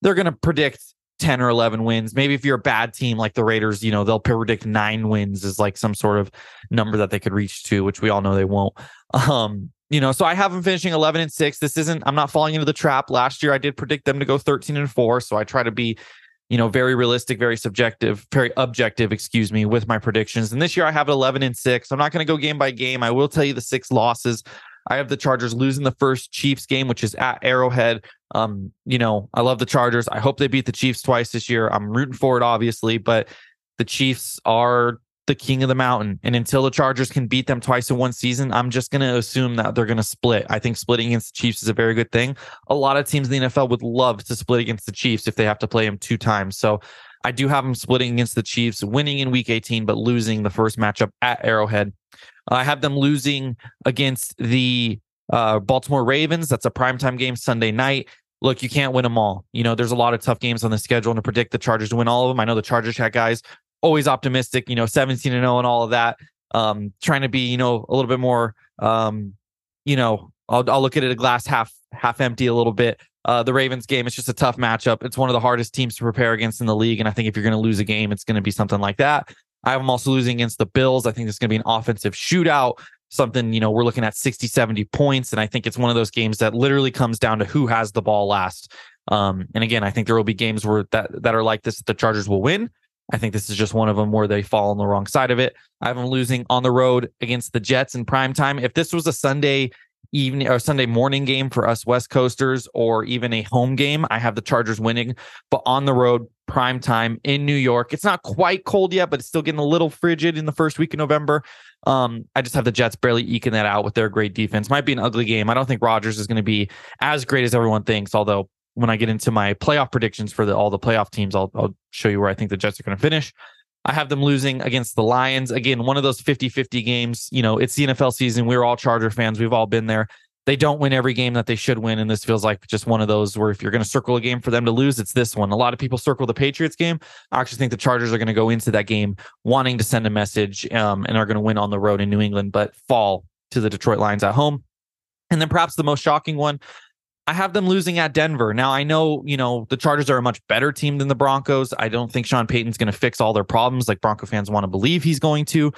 They're going to predict 10 or 11 wins. Maybe if you're a bad team like the Raiders, you know, they'll predict nine wins as like some sort of number that they could reach to, which we all know they won't. Um, you know, so I have them finishing 11 and 6. This isn't, I'm not falling into the trap. Last year, I did predict them to go 13 and 4. So I try to be, you know, very realistic, very subjective, very objective, excuse me, with my predictions. And this year, I have it 11 and 6. I'm not going to go game by game. I will tell you the six losses. I have the Chargers losing the first Chiefs game, which is at Arrowhead. Um, you know, I love the Chargers. I hope they beat the Chiefs twice this year. I'm rooting for it, obviously, but the Chiefs are the king of the mountain. And until the Chargers can beat them twice in one season, I'm just going to assume that they're going to split. I think splitting against the Chiefs is a very good thing. A lot of teams in the NFL would love to split against the Chiefs if they have to play them two times. So I do have them splitting against the Chiefs, winning in week 18, but losing the first matchup at Arrowhead. I have them losing against the uh, Baltimore Ravens. That's a primetime game Sunday night. Look, you can't win them all. You know, there's a lot of tough games on the schedule, and to predict the Chargers to win all of them, I know the Chargers had guys always optimistic, you know, 17 and 0 and all of that. Um, trying to be, you know, a little bit more, um, you know, I'll, I'll look at it a glass half half empty a little bit. Uh, the Ravens game, it's just a tough matchup. It's one of the hardest teams to prepare against in the league. And I think if you're going to lose a game, it's going to be something like that. I'm also losing against the Bills. I think it's going to be an offensive shootout, something, you know, we're looking at 60, 70 points. And I think it's one of those games that literally comes down to who has the ball last. Um, and again, I think there will be games where that, that are like this, that the Chargers will win. I think this is just one of them where they fall on the wrong side of it. I have them losing on the road against the Jets in prime time. If this was a Sunday evening or Sunday morning game for us West Coasters or even a home game, I have the Chargers winning. But on the road, prime time in New York, it's not quite cold yet, but it's still getting a little frigid in the first week of November. Um, I just have the Jets barely eking that out with their great defense. Might be an ugly game. I don't think Rodgers is going to be as great as everyone thinks, although when I get into my playoff predictions for the, all the playoff teams, I'll, I'll show you where I think the Jets are going to finish. I have them losing against the Lions. Again, one of those 50 50 games. You know, it's the NFL season. We're all Charger fans. We've all been there. They don't win every game that they should win. And this feels like just one of those where if you're going to circle a game for them to lose, it's this one. A lot of people circle the Patriots game. I actually think the Chargers are going to go into that game wanting to send a message um, and are going to win on the road in New England, but fall to the Detroit Lions at home. And then perhaps the most shocking one, I have them losing at Denver. Now, I know, you know, the Chargers are a much better team than the Broncos. I don't think Sean Payton's going to fix all their problems like Bronco fans want to believe he's going to.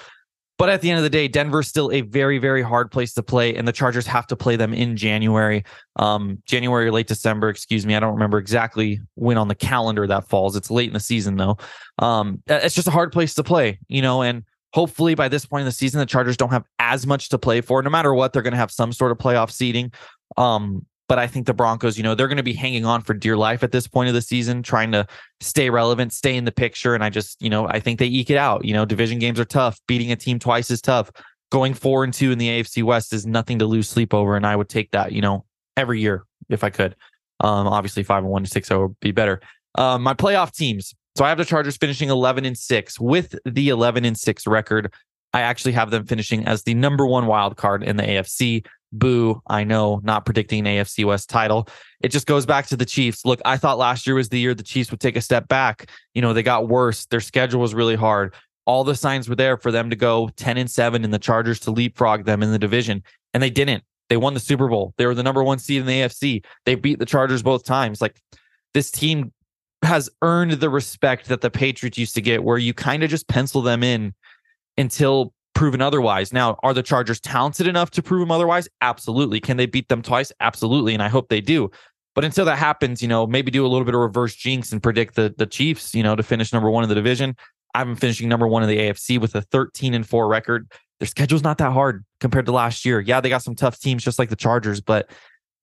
But at the end of the day, Denver's still a very, very hard place to play, and the Chargers have to play them in January, um, January or late December. Excuse me, I don't remember exactly when on the calendar that falls. It's late in the season though. Um, it's just a hard place to play, you know, and hopefully by this point in the season, the Chargers don't have as much to play for. No matter what, they're going to have some sort of playoff seeding. Um, but I think the Broncos, you know, they're going to be hanging on for dear life at this point of the season, trying to stay relevant, stay in the picture. And I just, you know, I think they eke it out. You know, division games are tough. Beating a team twice is tough. Going four and two in the AFC West is nothing to lose sleep over. And I would take that, you know, every year if I could. Um, obviously five and one to six would be better. Um, my playoff teams. So I have the Chargers finishing 11 and six with the 11 and six record. I actually have them finishing as the number one wild card in the AFC. Boo, I know, not predicting an AFC West title. It just goes back to the Chiefs. Look, I thought last year was the year the Chiefs would take a step back. You know, they got worse. Their schedule was really hard. All the signs were there for them to go 10 and 7 and the Chargers to leapfrog them in the division. And they didn't. They won the Super Bowl. They were the number one seed in the AFC. They beat the Chargers both times. Like this team has earned the respect that the Patriots used to get, where you kind of just pencil them in until proven otherwise. Now, are the Chargers talented enough to prove them otherwise? Absolutely. Can they beat them twice? Absolutely. And I hope they do. But until that happens, you know, maybe do a little bit of reverse jinx and predict the the Chiefs, you know, to finish number one in the division. I'm finishing number one in the AFC with a 13 and four record. Their schedule's not that hard compared to last year. Yeah, they got some tough teams just like the Chargers, but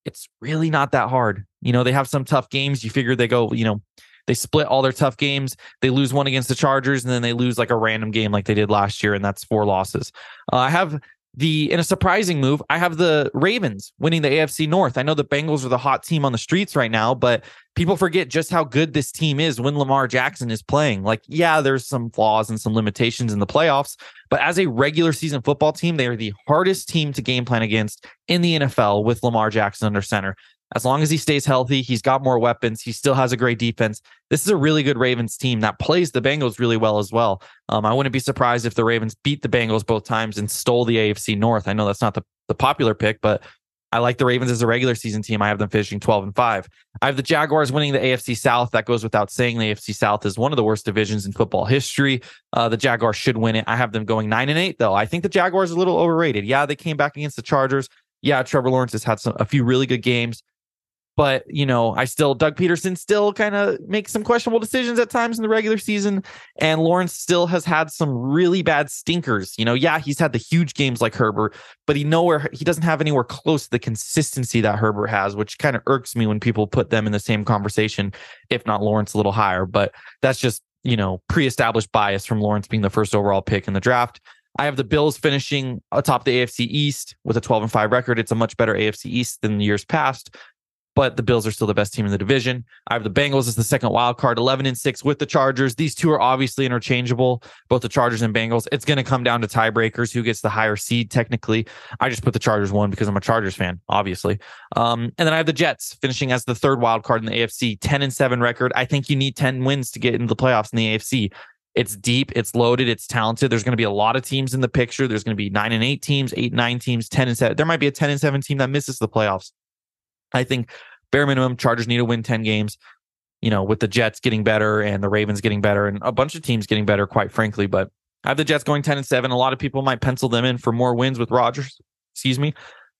it's really not that hard. You know, they have some tough games. You figure they go, you know, they split all their tough games. They lose one against the Chargers, and then they lose like a random game like they did last year, and that's four losses. Uh, I have the in a surprising move, I have the Ravens winning the AFC North. I know the Bengals are the hot team on the streets right now, but people forget just how good this team is when Lamar Jackson is playing. Like, yeah, there's some flaws and some limitations in the playoffs, but as a regular season football team, they are the hardest team to game plan against in the NFL with Lamar Jackson under center. As long as he stays healthy, he's got more weapons. He still has a great defense. This is a really good Ravens team that plays the Bengals really well as well. Um, I wouldn't be surprised if the Ravens beat the Bengals both times and stole the AFC North. I know that's not the, the popular pick, but I like the Ravens as a regular season team. I have them finishing 12 and 5. I have the Jaguars winning the AFC South. That goes without saying. The AFC South is one of the worst divisions in football history. Uh, the Jaguars should win it. I have them going 9 and 8 though. I think the Jaguars are a little overrated. Yeah, they came back against the Chargers. Yeah, Trevor Lawrence has had some, a few really good games. But, you know, I still, Doug Pederson still kind of makes some questionable decisions at times in the regular season. And Lawrence still has had some really bad stinkers. You know, yeah, he's had the huge games like Herbert, but he nowhere, he doesn't have anywhere close to the consistency that Herbert has, which kind of irks me when people put them in the same conversation, if not Lawrence a little higher. But that's just, you know, pre established bias from Lawrence being the first overall pick in the draft. I have the Bills finishing atop the AFC East with a 12 and 5 record. It's a much better AFC East than the years past but the Bills are still the best team in the division. I have the Bengals as the second wild card, 11 and 6 with the Chargers. These two are obviously interchangeable, both the Chargers and Bengals. It's going to come down to tiebreakers, who gets the higher seed technically. I just put the Chargers one because I'm a Chargers fan, obviously. Um, and then I have the Jets finishing as the third wild card in the AFC, 10 and 7 record. I think you need 10 wins to get into the playoffs in the AFC. It's deep, it's loaded, it's talented. There's going to be a lot of teams in the picture. There's going to be nine and eight teams, eight nine teams, 10 and seven. There might be a 10 and seven team that misses the playoffs. I think bare minimum, Chargers need to win 10 games, you know, with the Jets getting better and the Ravens getting better and a bunch of teams getting better, quite frankly. But I have the Jets going 10 and 7. A lot of people might pencil them in for more wins with Rodgers. Excuse me.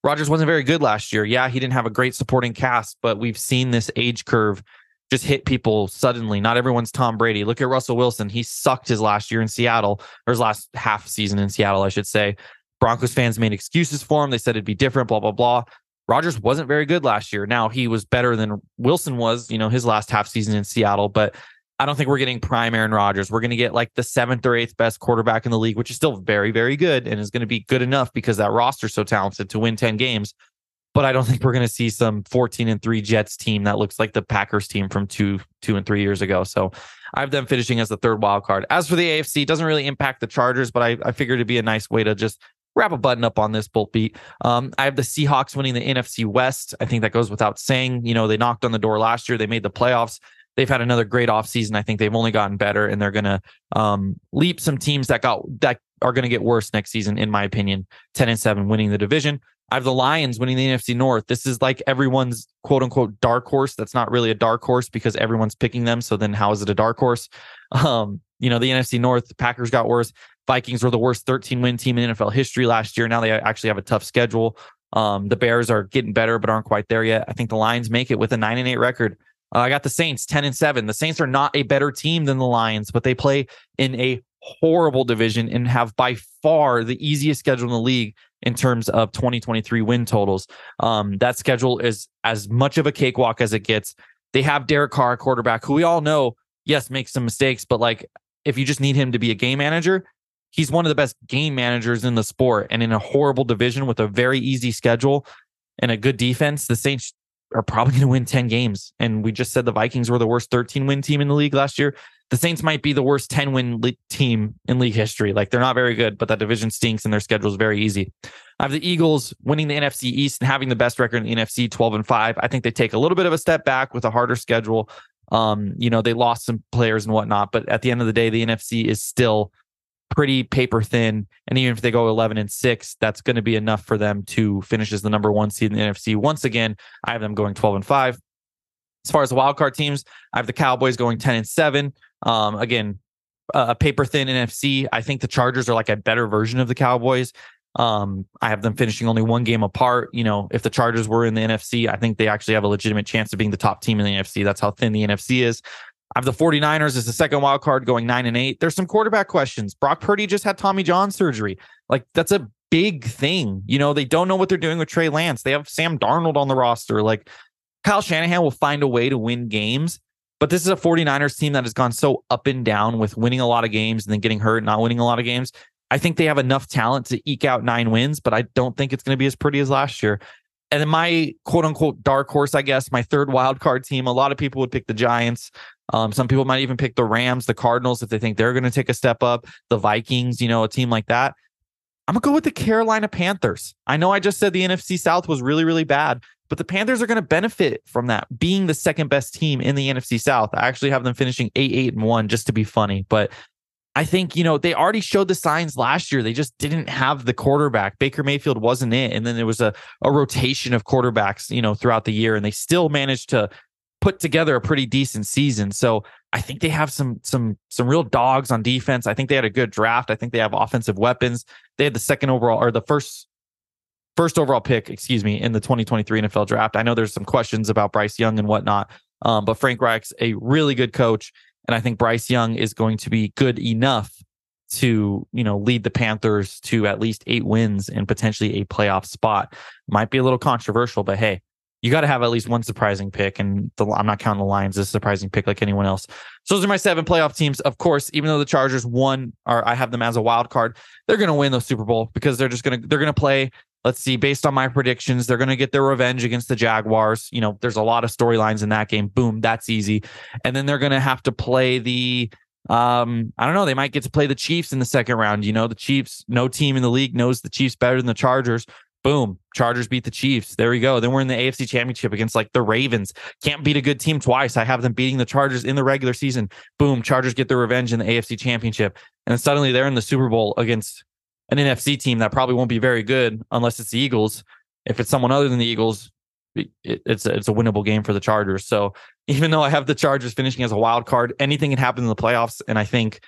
Rodgers wasn't very good last year. Yeah, he didn't have a great supporting cast, but we've seen this age curve just hit people suddenly. Not everyone's Tom Brady. Look at Russell Wilson. He sucked his last year in Seattle, or his last half season in Seattle, I should say. Broncos fans made excuses for him. They said it'd be different, blah, blah, blah. Rodgers wasn't very good last year. Now he was better than Wilson was, you know, his last half season in Seattle, but I don't think we're getting prime Aaron Rodgers. We're going to get like the seventh or eighth best quarterback in the league, which is still very, very good and is going to be good enough because that roster's so talented to win 10 games. But I don't think we're going to see some 14 and three Jets team that looks like the Packers team from two, two and three years ago. So I have them finishing as the third wild card. As for the AFC, doesn't really impact the Chargers, but I, I figured it'd be a nice way to just wrap a button up on this bolt beat. Um, I have the Seahawks winning the NFC West. I think that goes without saying. You know, they knocked on the door last year. They made the playoffs. They've had another great offseason. I think they've only gotten better and they're going to um, leap some teams that got that are going to get worse next season, in my opinion. 10 and 7 winning the division. I have the Lions winning the NFC North. This is like everyone's quote unquote dark horse. That's not really a dark horse because everyone's picking them. So then how is it a dark horse? [laughs] Um, you know, the NFC North, Packers got worse. Vikings were the worst 13 win team in NFL history last year. Now they actually have a tough schedule. Um, the Bears are getting better, but aren't quite there yet. I think the Lions make it with a nine and eight record. Uh, I got the Saints 10 and seven. The Saints are not a better team than the Lions, but they play in a horrible division and have by far the easiest schedule in the league in terms of 2023 win totals. Um, that schedule is as much of a cakewalk as it gets. They have Derek Carr, quarterback, who we all know, yes, makes some mistakes, but like if you just need him to be a game manager, he's one of the best game managers in the sport. And in a horrible division with a very easy schedule and a good defense, the Saints are probably going to win 10 games. And we just said the Vikings were the worst 13 win team in the league last year. The Saints might be the worst 10 win le- team in league history. Like they're not very good, but that division stinks and their schedule is very easy. I have the Eagles winning the NFC East and having the best record in the NFC 12 and 5. I think they take a little bit of a step back with a harder schedule. Um, you know, they lost some players and whatnot, but at the end of the day, the NFC is still pretty paper thin. And even if they go 11 and 6, that's going to be enough for them to finish as the number one seed in the NFC. Once again, I have them going 12 and 5. As far as the wildcard teams, I have the Cowboys going 10 and 7. Um, again, a paper thin NFC. I think the Chargers are like a better version of the Cowboys. Um, I have them finishing only one game apart. You know, if the Chargers were in the NFC, I think they actually have a legitimate chance of being the top team in the NFC. That's how thin the NFC is. I have the 49ers as the second wild card going nine and eight. There's some quarterback questions. Brock Purdy just had Tommy John surgery. Like that's a big thing. You know, they don't know what they're doing with Trey Lance. They have Sam Darnold on the roster. Like Kyle Shanahan will find a way to win games. But this is a 49ers team that has gone so up and down with winning a lot of games and then getting hurt, not winning a lot of games. I think they have enough talent to eke out nine wins, but I don't think it's going to be as pretty as last year. And then my quote unquote dark horse, I guess, my third wild card team. A lot of people would pick the Giants. Um, some people might even pick the Rams, the Cardinals, if they think they're going to take a step up. The Vikings, you know, a team like that. I'm gonna go with the Carolina Panthers. I know I just said the NFC South was really, really bad, but the Panthers are going to benefit from that being the second best team in the NFC South. I actually have them finishing eight, eight, and one just to be funny. But I think, you know, they already showed the signs last year. They just didn't have the quarterback. Baker Mayfield wasn't it. And then there was a, a rotation of quarterbacks, you know, throughout the year, and they still managed to put together a pretty decent season. So I think they have some some some real dogs on defense. I think they had a good draft. I think they have offensive weapons. They had the second overall or the first first overall pick, excuse me, in the 2023 NFL draft. I know there's some questions about Bryce Young and whatnot, um, but Frank Reich's a really good coach, and I think Bryce Young is going to be good enough to you know lead the Panthers to at least eight wins and potentially a playoff spot. Might be a little controversial, but hey, you got to have at least one surprising pick. And the, I'm not counting the Lions as a surprising pick like anyone else. So those are my seven playoff teams. Of course, even though the Chargers won, or I have them as a wild card, they're going to win the Super Bowl because they're just going to they're going to play. Let's see, based on my predictions, they're going to get their revenge against the Jaguars. You know, there's a lot of storylines in that game. Boom, that's easy. And then they're going to have to play the um, I don't know. They might get to play the Chiefs in the second round. You know, the Chiefs, no team in the league knows the Chiefs better than the Chargers. Boom. Chargers beat the Chiefs. There we go. Then we're in the AFC championship against like the Ravens. Can't beat a good team twice. I have them beating the Chargers in the regular season. Boom. Chargers get their revenge in the AFC championship. And suddenly they're in the Super Bowl against an NFC team that probably won't be very good unless it's the Eagles. If it's someone other than the Eagles, it, it's a, it's a winnable game for the Chargers. So [laughs] even though I have the Chargers finishing as a wild card, anything can happen in the playoffs. And I think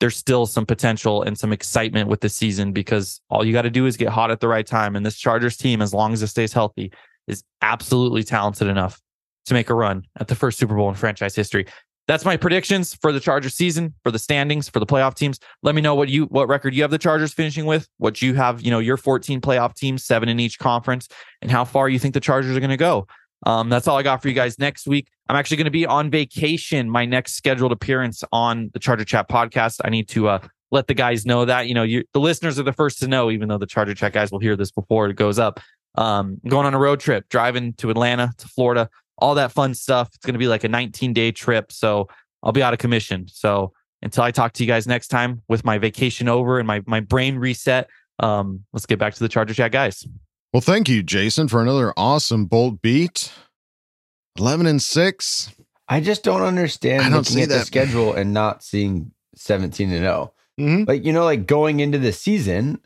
there's still some potential and some excitement with this season because all you got to do is get hot at the right time. And this Chargers team, as long as it stays healthy, is absolutely talented enough to make a run at the first Super Bowl in franchise history. That's my predictions for the Chargers season, for the standings, for the playoff teams. Let me know what you what record you have the Chargers finishing with, what you have, you know, your 14 playoff teams, seven in each conference, and how far you think the Chargers are going to go. Um, that's all I got for you guys next week. I'm actually going to be on vacation. My next scheduled appearance on the Charger Chat podcast. I need to uh, let the guys know that. You know, you, the listeners are the first to know, even though the Charger Chat guys will hear this before it goes up. Um, going on a road trip, driving to Atlanta, to Florida, all that fun stuff. It's going to be like a 19 day trip. So I'll be out of commission. So until I talk to you guys next time with my vacation over and my, my brain reset, um, let's get back to the Charger Chat guys. Well, thank you, Jason, for another awesome bolt beat. 11 and 6. I just don't understand I don't looking see at the schedule and not seeing 17 and 0. Mhm. Like, you know, like going into the season,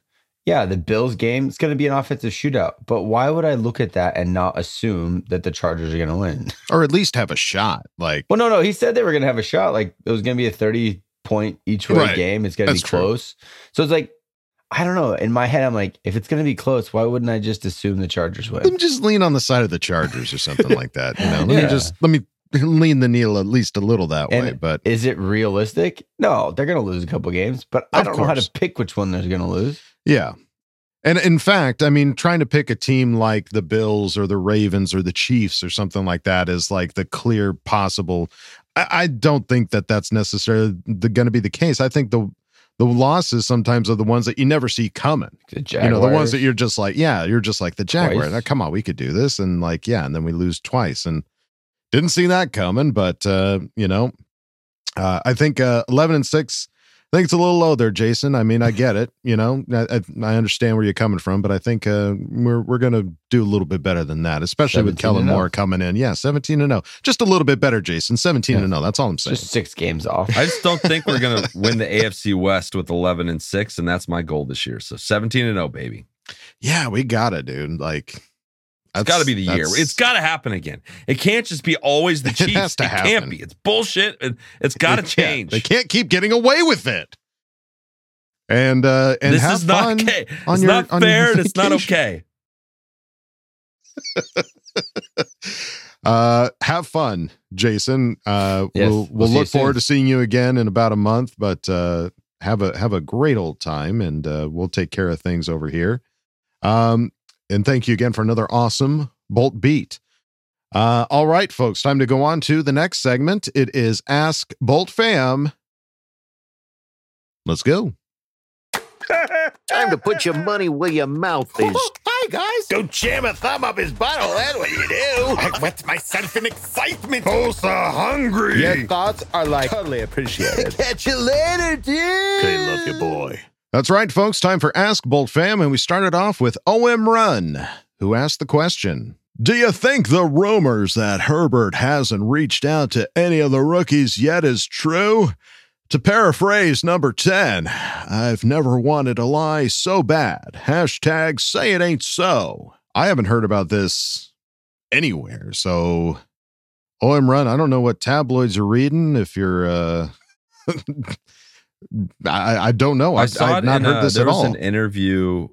yeah, the Bills game, it's going to be an offensive shootout. But why would I look at that and not assume that the Chargers are going to win? [laughs] Or at least have a shot. Like, Well, no, no, he said they were going to have a shot. Like, it was going to be a 30 point each way Right. game. It's going to be That's true. close. So it's like, I don't know. In my head, I'm like, if it's going to be close, why wouldn't I just assume the Chargers win? let me just lean on the side of the Chargers or something like that. You know, [laughs] let Yeah. me just, let me [laughs] lean the needle at least a little that And way. But Is it realistic? No, they're going to lose a couple games, but I don't know how to pick which one they're going to lose. Yeah. And in fact, I mean, trying to pick a team like the Bills or the Ravens or the Chiefs or something like that is like the clear possible. I, I don't think that that's necessarily going to be the case. I think the the losses sometimes are the ones that you never see coming. The You know, the ones that you're just like, yeah, you're just like the Jaguar. Come on, we could do this, and like, yeah, and then we lose twice, and didn't see that coming. But uh, you know, uh, I think uh, eleven and six. I think it's a little low there, Jason. I mean, I get it. You know, I, I, I understand where you're coming from, but I think uh, we're we're gonna do a little bit better than that, especially with Kellen oh. Moore coming in. Yeah, seventeen and zero, just a little bit better, Jason. Seventeen and zero. That's all I'm saying. Just six games off. I just don't think we're gonna win the AFC West with 11 and six, and that's my goal this year. So 17 and 0, baby. yeah, we got it, dude. Like, It's got to be the year. It's got to happen again. It can't just be always the [laughs] It Chiefs. has to it happen. can't be. It's bullshit. It, it's got to can't- change. They can't keep getting away with it. and uh, and this have is not fun okay. on It's your- not fair and it's not okay. [laughs] uh, have fun, Jason. Uh, Yes, we'll we'll we'll look forward soon. to seeing you again in about a month. But uh, have a have a great old time, and uh, we'll take care of things over here. Um, and thank you again for another awesome Bolt beat. Uh, all right, folks, time to go on to the next segment. It is Ask Bolt Fam. Let's go. [laughs] Time to put your money where your mouth is. Hi, guys. Go jam a thumb up his butthole. That's what you do. I wet myself in excitement. Oh, so hungry. Your thoughts are like totally appreciated. Catch you later, dude. Okay, love you, boy. That's right, folks. Time for Ask Bolt Fam, and we started off with OM Run, who asked the question Do you think the rumors that Herbert hasn't reached out to any of the rookies yet is true? To paraphrase number 10, I've never wanted to lie so bad. Hashtag say it ain't so. I haven't heard about this anywhere, so OM Run, I don't know what tabloids you're reading. If you're, uh, [laughs] I, I don't know. I I've, saw I've not in, heard uh, this there at was all. an interview.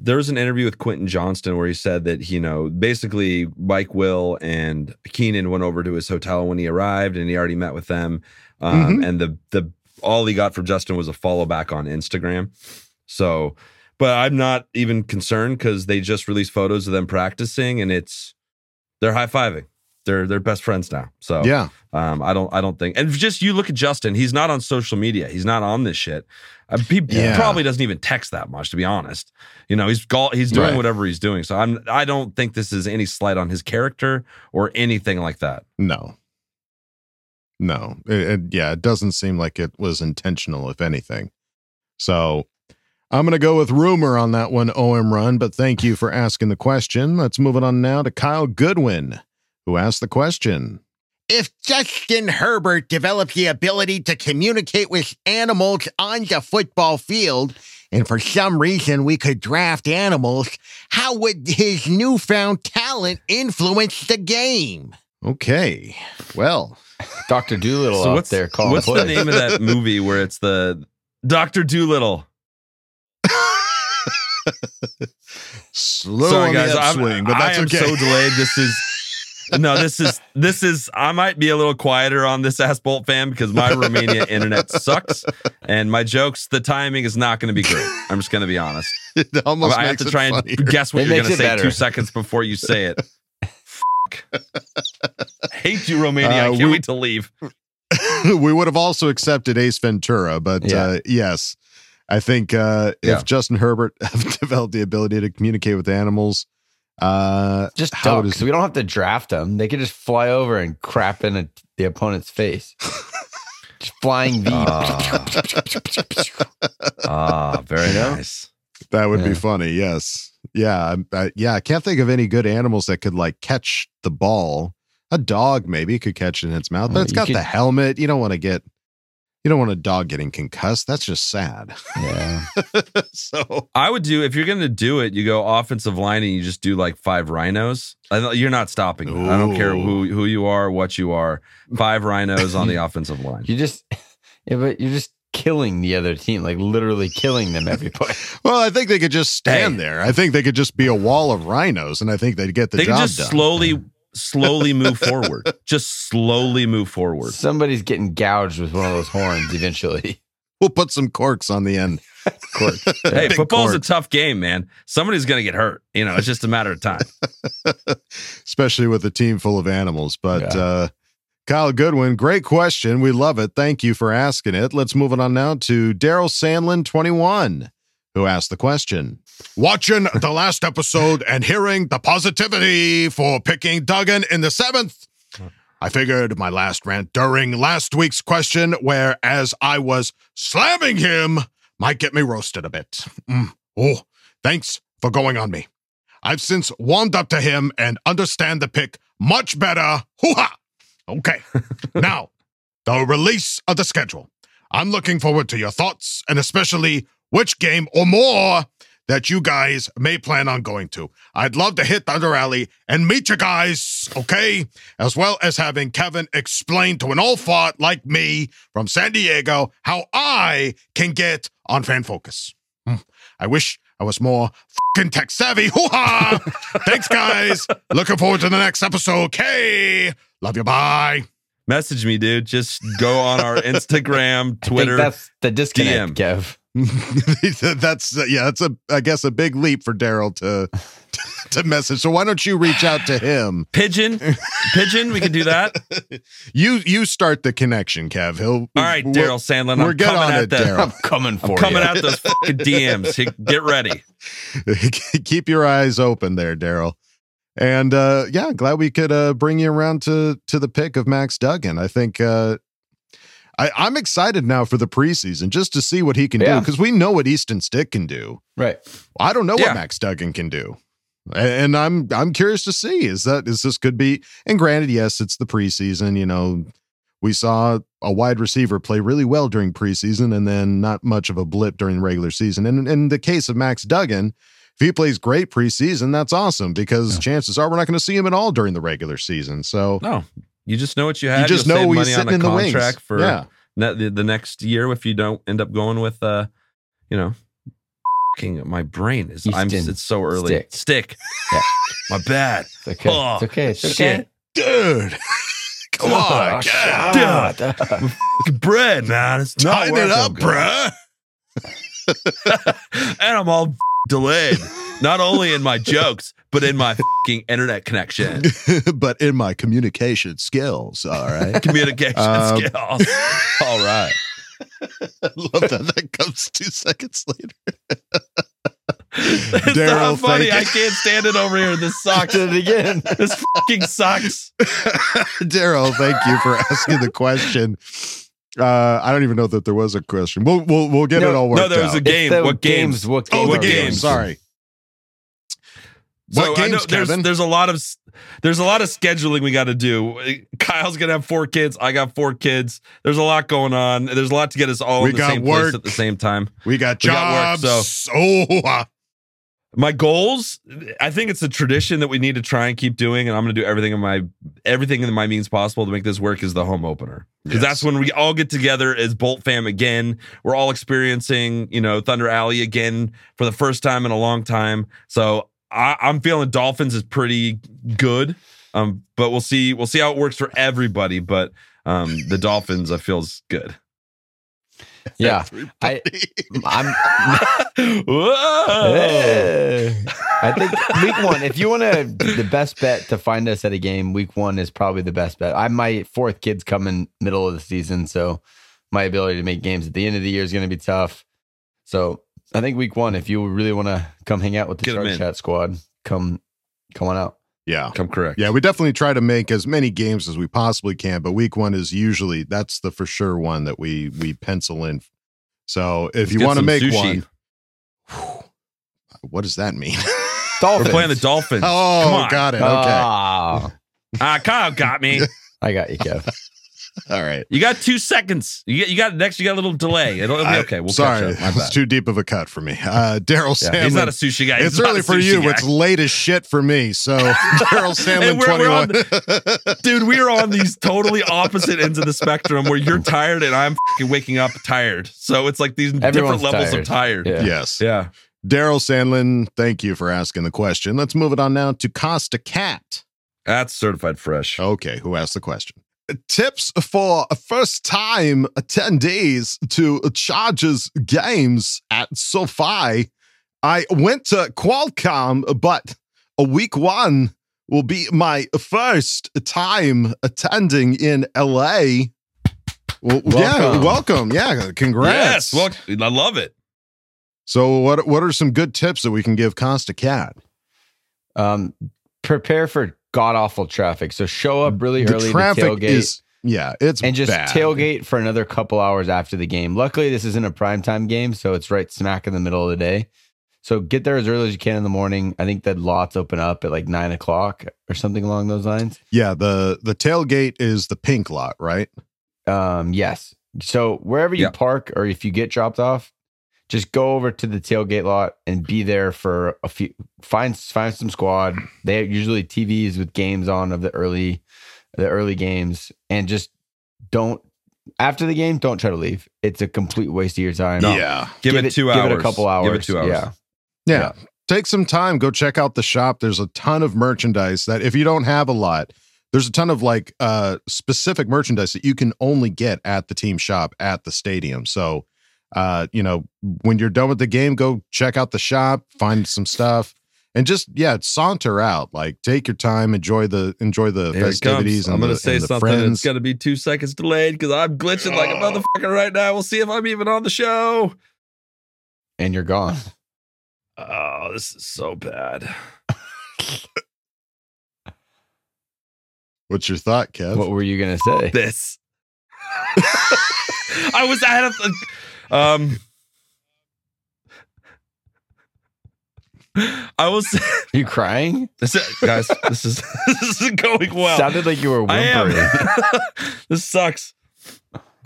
There was an interview with Quentin Johnston where he said that you know basically Mike Will and Keenan went over to his hotel when he arrived and he already met with them, um, Mhm. and the the all he got from Justin was a follow back on Instagram. So, but I'm not even concerned because they just released photos of them practicing and it's they're high fiving. They're they're best friends now. So Yeah. um, I don't I don't think and just you look at Justin. He's not on social media. He's not on this shit. Uh, he Yeah. probably doesn't even text that much, to be honest. You know, he's gol- he's doing Right. whatever he's doing. So I'm I don't think this is any slight on his character or anything like that. No. No. It, it- yeah, it doesn't seem like it was intentional, if anything. So I'm going to go with rumor on that one, OM Run, but thank you for asking the question. Let's move it on now to Kyle Goodwin, who asked the question. If Justin Herbert developed the ability to communicate with animals on the football field, and for some reason we could draft animals, how would his newfound talent influence the game? Okay. Well, Dr. Dolittle So out what's there calling what's the plays. name of that [laughs] movie where it's the Doctor Dolittle? [laughs] slow Sorry on guys, the I'm, upswing, but I that's am okay. so delayed. This is no, this is this is. I might be a little quieter on this Ask Bolt Fam because my Romania [laughs] internet sucks, and my jokes. The timing is not going to be great. I'm just going to be honest. [laughs] it almost I have makes to it try and guess what It you're going to say better. two seconds before you say it. [laughs] Hate you, Romania. I Uh, can't we- wait to leave. we would have also accepted Ace Ventura, but Yeah. uh, yes, I think uh, Yeah. if Justin Herbert have developed the ability to communicate with animals, uh, Just how ducks. does- we don't have to draft them. They could just fly over and crap in a, the opponent's face. [laughs] just flying V. Ah, very You know? nice. that would be Yeah. funny. Yes, yeah, I, I, yeah. I can't think of any good animals that could like catch the ball. A dog maybe could catch it in its mouth, but Well, it's you got could- the helmet. You don't want to get. You don't want a dog getting concussed. That's just sad. yeah. [laughs] so I would do if you're going to do it. You go offensive line and you just do like five rhinos. You're not stopping. that. I don't care who who you are, what you are. Five rhinos on the [laughs] offensive line. You just, [laughs] yeah, but you're just killing the other team, like literally killing them every play. Well, I think they could just stand Hey. there. I think they could just be a wall of rhinos, and I think they'd get the they job can just done. slowly, slowly move forward. [laughs] Just slowly move forward. Somebody's getting gouged with one of those horns eventually. [laughs] We'll put some corks on the end. [laughs] Cork. Hey, Big football's cork. a tough game, man. Somebody's going to get hurt. You know, it's just a matter of time. especially with a team full of animals. But Yeah. uh, Kyle Goodwin, great question. We love it. Thank you for asking it. Let's move it on now to Daryl Sandlin, 21, who asked the question. Watching the last episode and hearing the positivity for picking Duggan in the seventh, I figured my last rant during last week's question, whereas I was slamming him, might get me roasted a bit. Mm. Oh, thanks for going on me. I've since warmed up to him and understand the pick much better. Hoo ha! Okay. [laughs] now, the release of the schedule. I'm looking forward to your thoughts and especially which game or more that you guys may plan on going to. I'd love to hit Thunder Alley and meet you guys, okay? As well as having Kevin explain to an old fart like me from San Diego how I can get on Fan Focus. Hmm. I wish I was more fucking tech savvy. [laughs] Hoo ha! Thanks, guys. Looking forward to the next episode. Okay. Love you. Bye. Message me, dude. Just go on our [laughs] Instagram, Twitter. that's the disconnect, DM. Kev. [laughs] that's uh, yeah. That's a I guess a big leap for Daryl to [laughs] to message. So why don't you reach out to him? Pigeon, pigeon. We can do that. [laughs] You you start the connection, Kev. He'll. All right, Daryl Sandlin. I'm we're good coming on at it, Daryl. I'm coming for I'm coming you. out those fucking DMs. Get ready. Keep your eyes open there, Daryl. And uh yeah, glad we could uh bring you around to to the pick of Max Duggan. I think uh I, I'm excited now for the preseason just to see what he can Yeah. do because we know what Easton Stick can do. Right. I don't know Yeah. what Max Duggan can do. And I'm I'm curious to see is that is this could be and granted yes it's the preseason you know we saw a wide receiver play really well during preseason and then not much of a blip during regular season and in the case of Max Duggan if he plays great preseason that's awesome because chances are we're not going to see him at all during the regular season so No, you just know what you had. just You'll know save he's money on sitting a in the wings. contract for Yeah. ne- the, the next year if you don't end up going with, uh, you know, fucking my brain is. I'm. It's so early. Stick. Stick. Yeah. [laughs] My bad. It's okay. Oh, it's okay. It's okay. shit. dude [laughs] come on Oh, God. God. Fucking bread, man. It's not tighten it up bruh [laughs] and I'm all delayed. Not only in my jokes, but in my fucking internet connection, [laughs] but in my communication skills all right communication Um, skills. [laughs] All right. I love that. That comes two seconds later. It's not funny. I can't stand it over here. This sucks. Did it again. This fucking sucks. [laughs] Daryl, thank you for asking the question. Uh, I don't even know that there was a question. We'll we'll we'll get No, it all worked out. No, there was out. a game. the What games? games, what oh, the what games? Sorry. So What I know games, there's Kevin? there's a lot of there's a lot of scheduling we got to do. Kyle's gonna have four kids. I got four kids. There's a lot going on. There's a lot to get us all We in the got same work. place at the same time. We got We got jobs. work, oh, uh, My goals, I think it's a tradition that we need to try and keep doing, and I'm going to do everything in my everything in my means possible to make this work. Is the home opener because Yes. that's when we all get together as Bolt fam again. We're all experiencing, you know, Thunder Alley again for the first time in a long time. So I, I'm feeling Dolphins is pretty good, um, but we'll see. We'll see how it works for everybody. But um, the Dolphins, I feel is good. [laughs] Yeah. I, I'm. [laughs] Whoa! I think week one, if you want to, the best bet to find us at a game, week one is probably the best bet. I my fourth kid's coming middle of the season, so my ability to make games at the end of the year is going to be tough. So I think week one, if you really want to come hang out with the Chat squad, come come on out. Yeah. Come correct. Yeah, we definitely try to make as many games as we possibly can, but week one is usually that's the for sure one that we we pencil in. So if Let's you want to make sushi. one, what does that mean? [laughs] Dolphins. We're playing the Dolphins. oh, Come on. got it. Okay, Ah, Ah, Kyle got me. [laughs] I got you, Kev. All right. You got two seconds. You get you got next. You got a little delay. It'll, it'll be okay. We'll sorry, catch up. My it's too deep of a cut for me. Uh, Daryl Yeah, Sandlin. he's not a sushi guy. He's it's not early for you. guy. It's late as shit for me. So [laughs] Daryl Sandlin, we're- we're on twenty-one. Dude, we are on these totally opposite ends of the spectrum where you're tired and I'm fucking waking up tired. So it's like these Everyone's different levels of tired. Yeah. yes. Yeah. Daryl Sandlin, thank you for asking the question. Let's move it on now to Costa Cat. That's certified fresh. Okay, who asked the question? Tips for first time attendees to Chargers games at SoFi. I went to Qualcomm, but a week one will be my first time attending in LA. Well, yeah, Welcome. welcome. Yeah, congrats. Yes. Well, I love it. So, what what are some good tips that we can give Costa Cat? Um, prepare for god awful traffic. So show up really The early traffic to tailgate. is yeah, it's and just bad. tailgate for another couple hours after the game. Luckily, this isn't a primetime game, so it's right smack in the middle of the day. So get there as early as you can in the morning. I think that lots open up at like nine o'clock or something along those lines. Yeah, the the tailgate is the pink lot, right? Um, yes. So wherever you Yeah. park or if you get dropped off, just go over to the tailgate lot and be there for a few. Find find some squad. They have usually TVs with games on of the early the early games, and just don't after the game. Don't try to leave. It's a complete waste of your time. No. Yeah. Give it two Give it a couple hours. Give it two hours. Yeah. Yeah. Take some time, go check out the shop. There's a ton of merchandise that if you don't have a lot, there's a ton of like uh specific merchandise that you can only get at the team shop at the stadium. So uh, you know, when you're done with the game, go check out the shop, find some stuff, and just yeah, saunter out. Like take your time, enjoy the enjoy the Here festivities. comes. I'm going to the- say and something. friends. It's going to be two seconds delayed because I'm glitching like a motherfucker right now. We'll see if I'm even on the show. And you're gone. Oh, this is so bad. [laughs] What's your thought, Kev? What were you gonna say? This. [laughs] I was. I had a. Um. I was. You crying? This is, guys, this is [laughs] this is going well. Sounded like you were whimpering. [laughs] this sucks.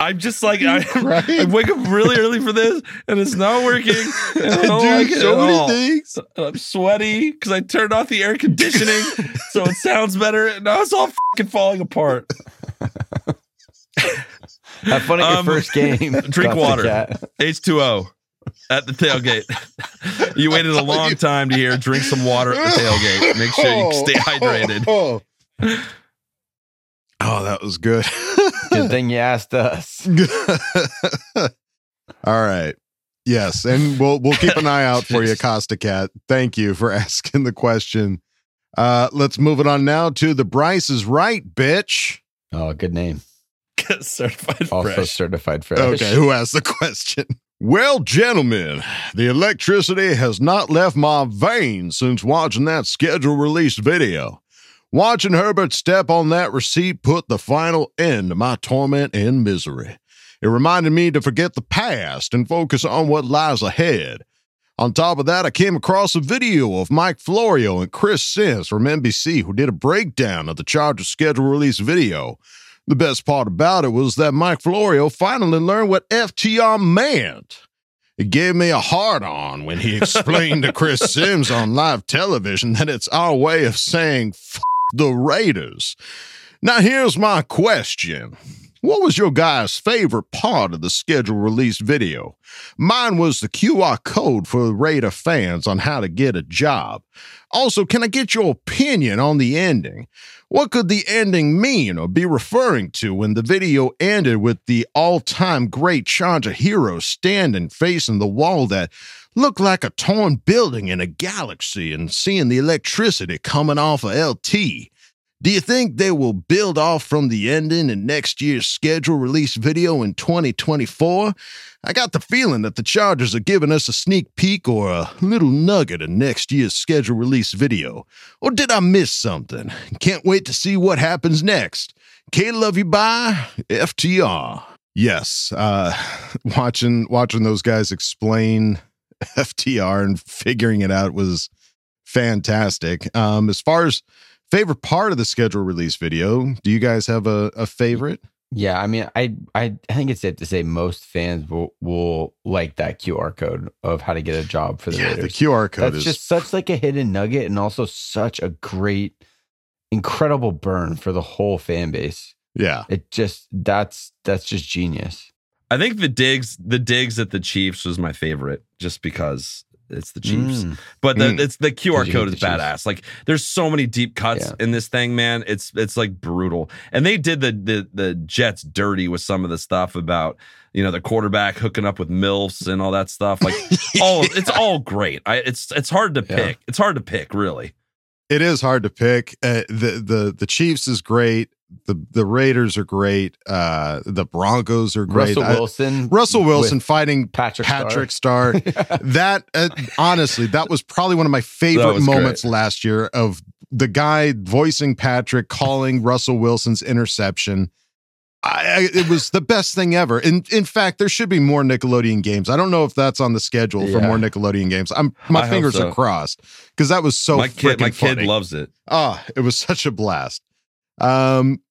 I'm just like I, I wake up really early for this, and it's not working. And I don't Dude, like it so at many all. things. And I'm sweaty because I turned off the air conditioning, so it sounds better. And now it's all fucking falling apart. [laughs] Have fun at your Um, first game. [laughs] Drink water. H2O at the tailgate. [laughs] you waited a long time to hear drink some water at the tailgate. Make sure you [laughs] stay hydrated. Oh, oh, that was good. Good thing you asked us. All right. Yes, and we'll we'll keep an eye out for you, Costa Cat. Thank you for asking the question. Uh, let's move it on now to the Bryce is right, bitch. Oh, good name. Certified Also fresh. certified fresh. Okay, who asked the question? Well, gentlemen, the electricity has not left my veins since watching that schedule released video. Watching Herbert step on that receipt put the final end to my torment and misery. It reminded me to forget the past and focus on what lies ahead. On top of that, I came across a video of Mike Florio and Chris Sims from NBC who did a breakdown of the Chargers schedule release video. The best part about it was that Mike Florio finally learned what FTR meant. It gave me a hard on when he explained to Chris [laughs] Sims on live television that it's our way of saying F- the Raiders. Now, here's my question What was your guys' favorite part of the schedule release video? Mine was the QR code for Raider fans on how to get a job. Also, can I get your opinion on the ending? What could the ending mean or be referring to when the video ended with the all time great Charger hero standing facing the wall that looked like a torn building in a galaxy and seeing the electricity coming off of LT? Do you think they will build off from the ending in next year's schedule release video in 2024? I got the feeling that the Chargers are giving us a sneak peek or a little nugget in next year's schedule release video. Or did I miss something? Can't wait to see what happens next. K love you bye, FTR. Yes, uh [laughs] watching watching those guys explain [laughs] FTR and figuring it out was fantastic. Um as far as favorite part of the schedule release video, do you guys have a, a favorite? Yeah, I mean, I, I I think it's safe to say most fans will will like that QR code of how to get a job for the Yeah, the QR code That's is just such like a hidden nugget, and also such a great, incredible burn for the whole fan base. yeah. It just that's that's just genius. I think the digs, the digs at the Chiefs was my favorite, just because it's the Chiefs. Mm. But the, Mm. it's the QR code is the Chiefs. badass. Like there's so many deep cuts Yeah. in this thing, man. It's it's like brutal. And they did the the the Jets dirty with some of the stuff about you know the quarterback hooking up with milfs and all that stuff. Like [laughs] all it's all great. I it's it's hard to Yeah. pick. It's hard to pick, really. It is hard to pick. Uh, the the the Chiefs is great. The the Raiders are great. Uh, the Broncos are great. Russell I- Wilson, Russell Wilson fighting Patrick Patrick Star. [laughs] that uh, honestly, that was probably one of my favorite moments last year of the guy voicing Patrick calling Russell Wilson's interception. I, I, it was the best thing ever. In in fact, there should be more Nickelodeon games. I don't know if that's on the schedule for more Nickelodeon games. I'm my I fingers so. are crossed because that was so my kid, my funny. kid loves it. Oh, it was such a blast. Um,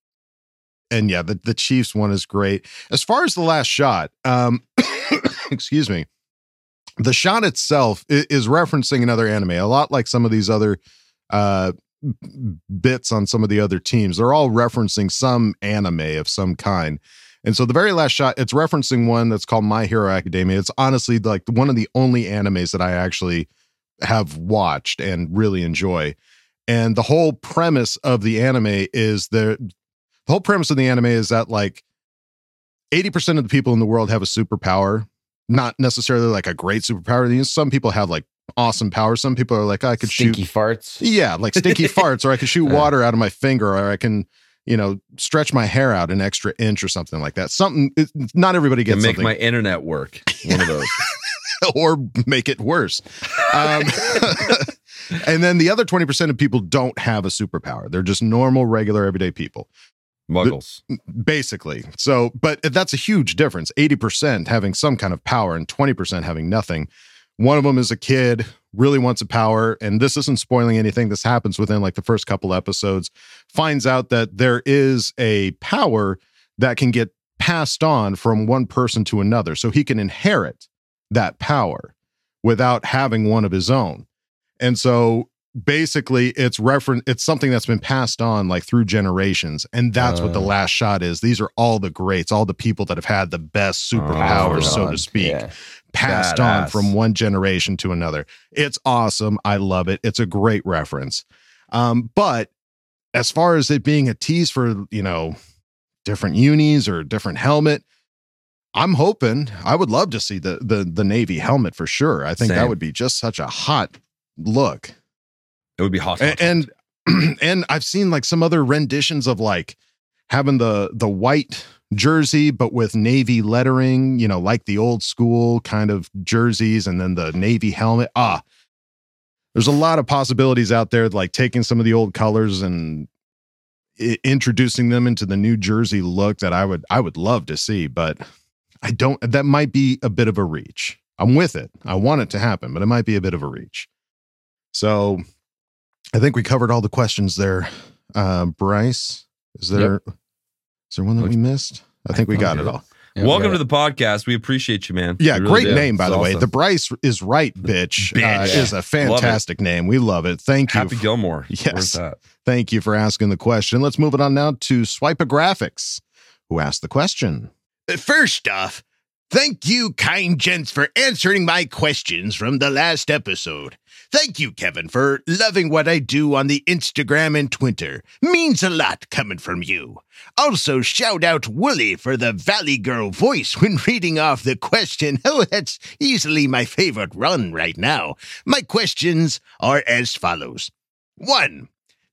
and yeah, the, the Chiefs one is great. As far as the last shot, um, [coughs] excuse me, the shot itself is referencing another anime, a lot like some of these other uh, bits on some of the other teams. They're all referencing some anime of some kind. And so the very last shot, it's referencing one that's called My Hero Academia. It's honestly like one of the only animes that I actually have watched and really enjoy. And the whole premise of the anime is there the whole premise of the anime is that like 80% of the people in the world have a superpower, not necessarily like a great superpower. Some people have like awesome powers. Some people are like, I could stinky shoot farts. Yeah, like stinky [laughs] farts, or I could shoot water out of my finger, or I can, you know, stretch my hair out an extra inch or something like that. Something. It, not everybody gets to make something. my internet work. One of those, [laughs] or make it worse. Um, [laughs] and then the other twenty percent of people don't have a superpower. They're just normal, regular, everyday people. Muggles. Basically. So, but that's a huge difference 80% having some kind of power and 20% having nothing. One of them is a kid, really wants a power, and this isn't spoiling anything. This happens within like the first couple episodes. Finds out that there is a power that can get passed on from one person to another. So he can inherit that power without having one of his own. And so basically it's reference it's something that's been passed on like through generations and that's uh, what the last shot is. These are all the greats all the people that have had the best superpowers oh, so to speak yeah. passed Badass. on from one generation to another. It's awesome. I love it. It's a great reference. Um, but as far as it being a tease for you know different unis or different helmet i'm hoping i would love to see the the, the navy helmet for sure. I think Same. that would be just such a hot look it would be hot. And and, [clears throat] and I've seen like some other renditions of like having the the white jersey but with navy lettering, you know, like the old school kind of jerseys and then the navy helmet. Ah. There's a lot of possibilities out there like taking some of the old colors and introducing them into the new jersey look that I would I would love to see, but I don't that might be a bit of a reach. I'm with it. I want it to happen, but it might be a bit of a reach. So I think we covered all the questions there. Uh, Bryce, is there yep. is there one that we missed? I think I we got it all. Yeah, Welcome to the podcast. We appreciate you, man. Yeah, really great do. name, by it's the awesome. way. The Bryce is right, bitch. bitch. Uh, is a fantastic name. We love it. Thank you. Happy Gilmore. Yes. Thank you for asking the question. Let's move it on now to Swiper Graphics, who asked the question. First off, thank you, kind gents, for answering my questions from the last episode. Thank you, Kevin, for loving what I do on the Instagram and Twitter. Means a lot coming from you. Also, shout out Wooly for the Valley Girl voice when [laughs] reading off the question. [laughs] Oh, that's easily my favorite run right now. My questions are as follows. 1.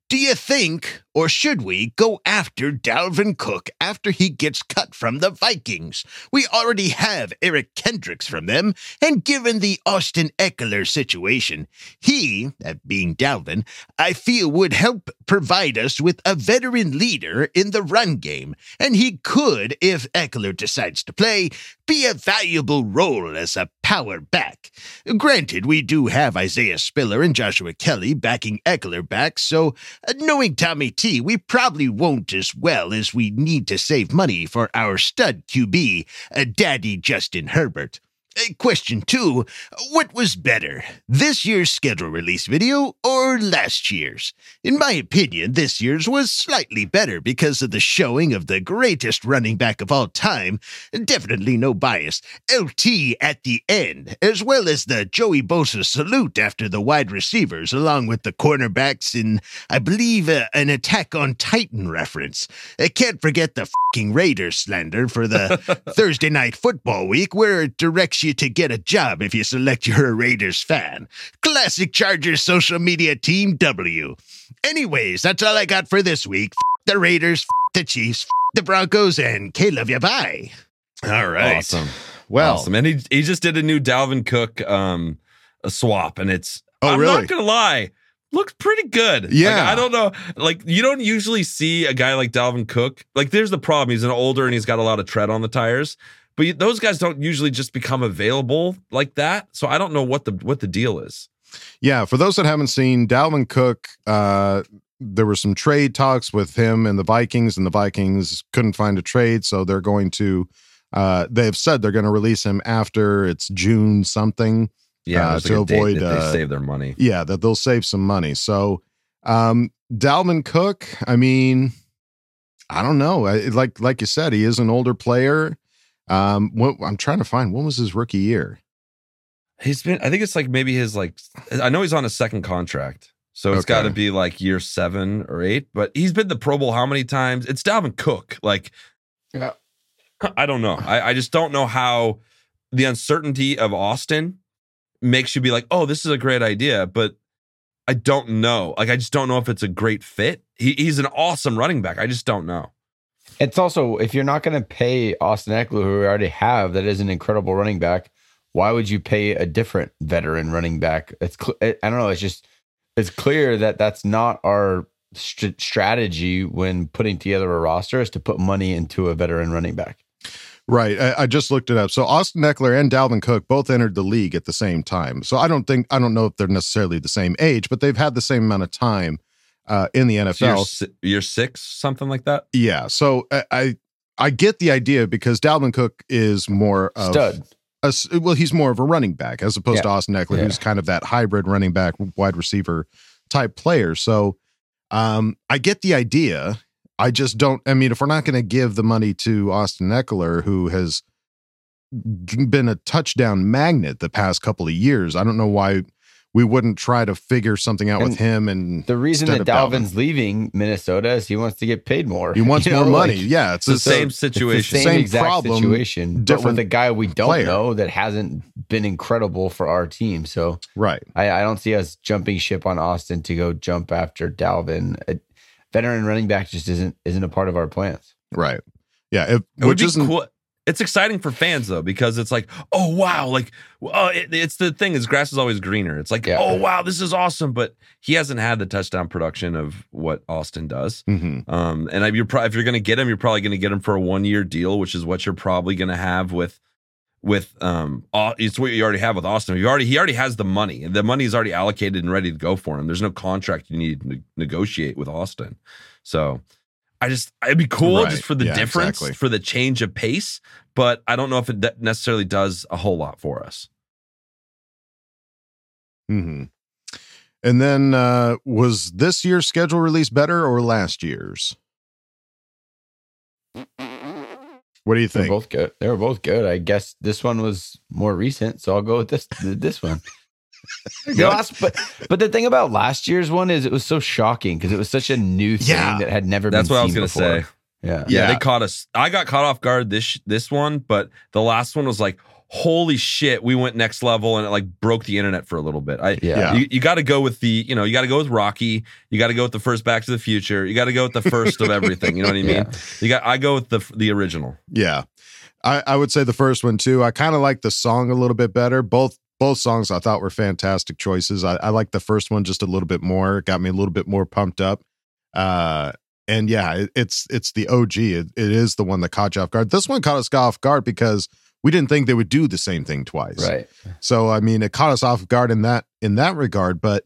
Do you think, or should we, go after Dalvin Cook after he gets cut from the Vikings? We already have Eric Kendricks from them, and given the Austin Ekeler situation, he, that being Dalvin, I feel would help provide us with a veteran leader in the run game, and he could, if Ekeler decides to play, be a valuable role as a power back. Granted, we do have Isaiah Spiller and Joshua Kelley backing Ekeler back, so uh, knowing Tommy T, we probably won't as well as we need to save money for our stud QB, uh, Daddy Justin Herbert. Question two What was better, this year's schedule release video or last year's? In my opinion, this year's was slightly better because of the showing of the greatest running back of all time. Definitely no bias. LT at the end, as well as the Joey Bosa salute after the wide receivers, along with the cornerbacks in, I believe, uh, an Attack on Titan reference. I can't forget the fucking Raiders slander for the [laughs] Thursday night football week where it directs you to get a job if you select you're a Raiders fan. Classic Chargers social media team W. Anyways, that's all I got for this week. F- the Raiders, f- the Chiefs, f- the Broncos, and K love you. Bye. All right. Awesome. Well, awesome. and he he just did a new Dalvin Cook um a swap, and it's oh I'm really? not gonna lie looks pretty good. Yeah. Like, I don't know. Like, you don't usually see a guy like Dalvin Cook. Like, there's the problem. He's an older and he's got a lot of tread on the tires. But those guys don't usually just become available like that. So I don't know what the what the deal is. Yeah, for those that haven't seen Dalvin Cook, uh, there were some trade talks with him and the Vikings, and the Vikings couldn't find a trade, so they're going to Uh, they've said they're going to release him after it's June something. Yeah, uh, to like avoid uh, save their money. Yeah, that they'll save some money. So, um, Dalvin Cook, I mean, I don't know. I, like like you said, he is an older player. Um, what I'm trying to find when was his rookie year? He's been. I think it's like maybe his like. I know he's on a second contract, so it's Okay. got to be like year seven or eight. But he's been the Pro Bowl how many times? It's Dalvin Cook. Like, Yeah. I don't know. I, I just don't know how the uncertainty of Austin makes you be like, oh, this is a great idea, but I don't know. Like, I just don't know if it's a great fit. He, he's an awesome running back. I just don't know. It's also if you're not going to pay Austin Ekeler, who we already have, that is an incredible running back. Why would you pay a different veteran running back? It's cl- I don't know. It's just it's clear that that's not our st- strategy when putting together a roster is to put money into a veteran running back. Right. I, I just looked it up. So Austin Ekeler and Dalvin Cook both entered the league at the same time. So I don't think I don't know if they're necessarily the same age, but they've had the same amount of time uh, in the So NFL. si- year six, something like that. Yeah. So I, I I get the idea because Dalvin Cook is more of Stud. a well, he's more of a running back as opposed to Austin Ekeler, Yeah. who's kind of that hybrid running back, wide receiver type player. So um, I get the idea. I just don't. I mean, if we're not going to give the money to Austin Ekeler, who has been a touchdown magnet the past couple of years, I don't know why we wouldn't try to figure something out with him. And The reason that of Dalvin. Dalvin's leaving Minnesota is he wants to get paid more. he wants [laughs] You know, more like, money. yeah, it's, It's the the same It's the situation. same, Same exact problem, situation, but different with a guy we don't player. know that hasn't been incredible for our team. So Right. I, I don't see us jumping ship on Austin to go jump after Dalvin. A veteran running back just isn't isn't a part of our plans. Right. Yeah. If, It would which be isn't cool. It's exciting for fans though because it's like, oh wow, like, oh, it, it's the thing is grass is always greener. It's like, Yeah. oh wow, this is awesome, but he hasn't had the touchdown production of what Austin does. Mhm. Um, and you're pro- if you're going to get him, you're probably going to get him for a one year deal, which is what you're probably going to have with with um. It's what you already have with Austin. You already he already has the money. The money is already allocated and ready to go for him. There's no contract you need to negotiate with Austin. So I just it'd be cool Right. just for the Yeah, difference, exactly. for the change of pace. But I don't know if it de- necessarily does a whole lot for us. hmm And then uh was this year's schedule release better or last year's? What do you think? They're think? both good. They were both good. I guess this one was more recent, so I'll go with this this one. [laughs] The last, but but the thing about last year's one is it was so shocking because it was such a new thing Yeah. that had never That's been what I was gonna before. say. Yeah. Yeah, Yeah. they caught us. I got caught off guard this this one, but the last one was like, holy shit, we went next level and it like broke the internet for a little bit. I Yeah. you, you got to go with the, you know, you got to go with Rocky. You got to go with the first Back to the Future. You got to go with the first of everything. You know what I [laughs] mean? Yeah. You got. I go with the the original. Yeah. I, I would say the first one too. I kind of like the song a little bit better. Both both songs I thought were fantastic choices. I, I like the first one just a little bit more. It got me a little bit more pumped up. Uh and yeah, it, it's it's the OG. It, it is the one that caught you off guard. This one caught us off guard because we didn't think they would do the same thing twice. Right. So I mean, it caught us off guard in that in that regard, but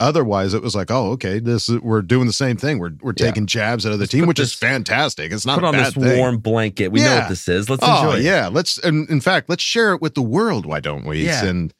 otherwise it was like, oh, okay, this is, we're doing the same thing. We're we're Yeah. taking jabs out of the team, which is fantastic. It's not Put on this thing. warm blanket. We know what this is. Let's oh enjoy. it. yeah, let's. And in fact, let's share it with the world. Why don't we? Yeah. And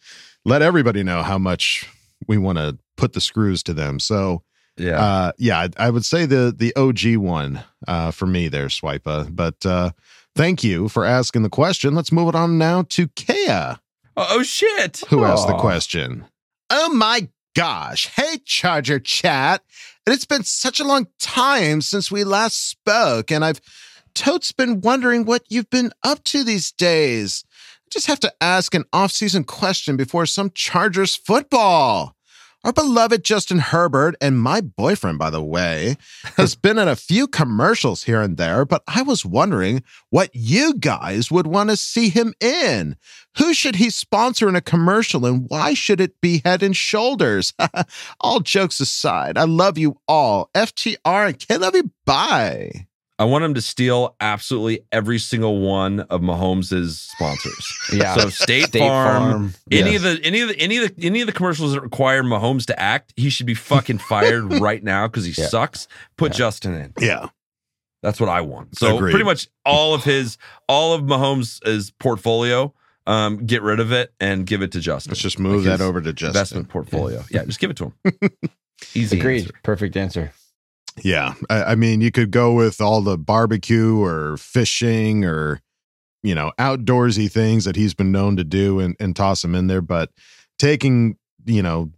let everybody know how much we want to put the screws to them. So yeah. uh, yeah, I, I would say the the OG one uh, for me there, Swipa. But uh, thank you for asking the question. Let's move it on now to Kea, oh, oh, shit. who asked the question. Oh my gosh! Hey, Charger Chat, and it's been such a long time since we last spoke, and I've totes been wondering what you've been up to these days. I just have to ask an off-season question before some Chargers football. Our beloved Justin Herbert and my boyfriend, by the way, has [laughs] been in a few commercials here and there, but I was wondering what you guys would want to see him in. Who should he sponsor in a commercial and why should it be head and shoulders? [laughs] all jokes aside, I love you all. FTR and K love you. Bye. I want him to steal absolutely every single one of Mahomes' sponsors. Yeah. So State, State Farm, Farm. any Yes. of the any of the any of the any of the commercials that require Mahomes to act, he should be fucking fired [laughs] right now because he Yeah. sucks. Put Yeah. Justin in. Yeah. That's what I want. So Agreed. pretty much all of his, all of Mahomes' portfolio, um, get rid of it and give it to Justin. Let's just move Like that over to Justin. investment portfolio. Yeah, just give it to him. [laughs] Easy Agreed. answer. Perfect answer. Yeah. I, I mean, you could go with all the barbecue or fishing or, you know, outdoorsy things that he's been known to do and, and toss them in there. But taking, you know,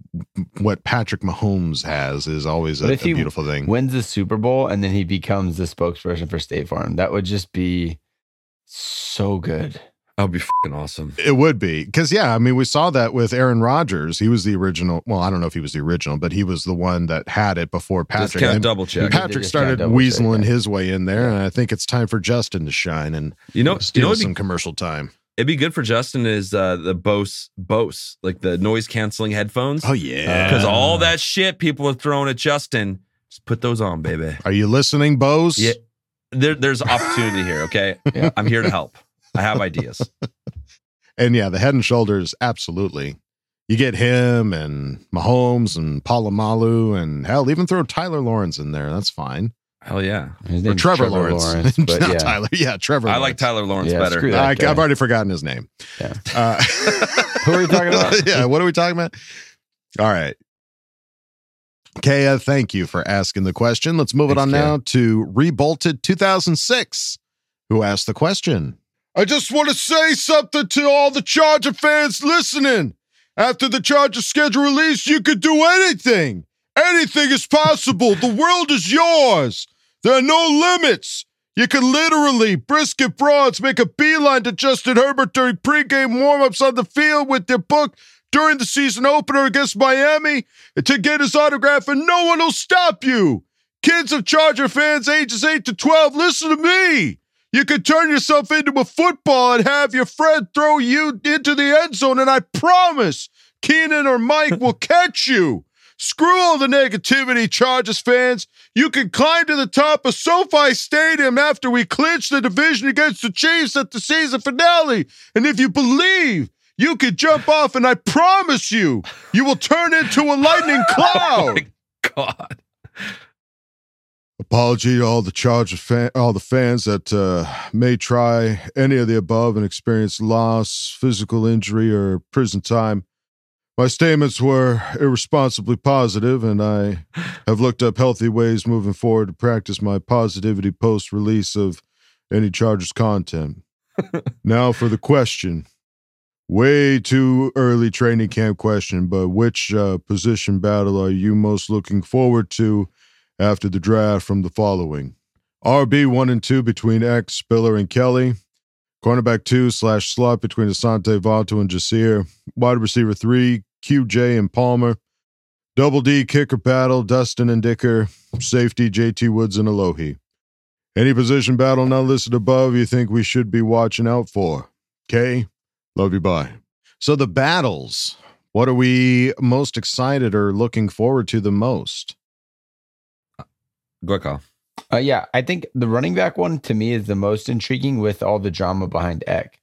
what Patrick Mahomes has is always a, he beautiful thing. wins the Super Bowl and then he becomes the spokesperson for State Farm, that would just be so good. That would be fucking awesome. It would be because yeah, I mean we saw that with Aaron Rodgers. He was the original. Well, I don't know if he was the original, but he was the one that had it before Patrick. Discount And double check. Patrick started double check, weaseling yeah. his way in there, and I think it's time for Justin to shine and You know, you steal know, some be, commercial time. it'd be good for Justin is uh, the Bose, Bose, like the noise canceling headphones. Oh yeah, because all that shit people are throwing at Justin, just put those on, baby. Are you listening, Bose? Yeah, there, there's opportunity here. Okay, [laughs] Yeah. I'm here to help. I have ideas. [laughs] And yeah, the head and shoulders, absolutely. You get him and Mahomes and Polamalu and hell, even throw Tyler Lawrence in there. That's fine. Hell yeah. His Or name's Trevor, Lawrence. but [laughs] Not yeah. Tyler. Yeah, Trevor. I like Tyler Lawrence Yeah, better. I, I've already forgotten his name. Yeah. Uh, [laughs] Who are we talking about? yeah, what are we talking about? All right. Kaya, thank you for asking the question. Let's move it on Kaya. now to Rebolted 2006, who asked the question. I just want to say something to all the Charger fans listening. After the Charger schedule release, you could do anything. Anything is possible. The world is yours. There are no limits. You can literally, brisket broads, make a beeline to Justin Herbert during pregame warmups on the field with their book during the season opener against Miami to get his autograph, and no one will stop you. Kids of Charger fans ages 8 to 12, listen to me. You could turn yourself into a football and have your friend throw you into the end zone, and I promise Keenan or Mike [laughs] will catch you. Screw all the negativity, Chargers fans. You can climb to the top of SoFi Stadium after we clinch the division against the Chiefs at the season finale. And if you believe, you can jump off, and I promise you, you will turn into a lightning [laughs] oh cloud. God. Apology to all the Chargers fan, all the fans that uh, may try any of the above and experience loss, physical injury, or prison time. My statements were irresponsibly positive, and I have looked up healthy ways moving forward to practice my positivity post release of any Chargers content. [laughs] now for the question. Way too early training camp question, but which uh, position battle are you most looking forward to after the draft from the following? RB one and two between X, Spiller, and Kelley. Cornerback two slash slot between Asante Vato and Jasir. Wide receiver three, QJ and Palmer. Double D kicker battle, Dustin and Dicker. Safety, JT Woods and Alohi. Any position battle not listed above you think we should be watching out for? K, love you, bye. So the battles, what are we most excited or looking forward to the most? Go ahead, Kyle. Uh, yeah, I think the running back one to me is the most intriguing with all the drama behind Eck.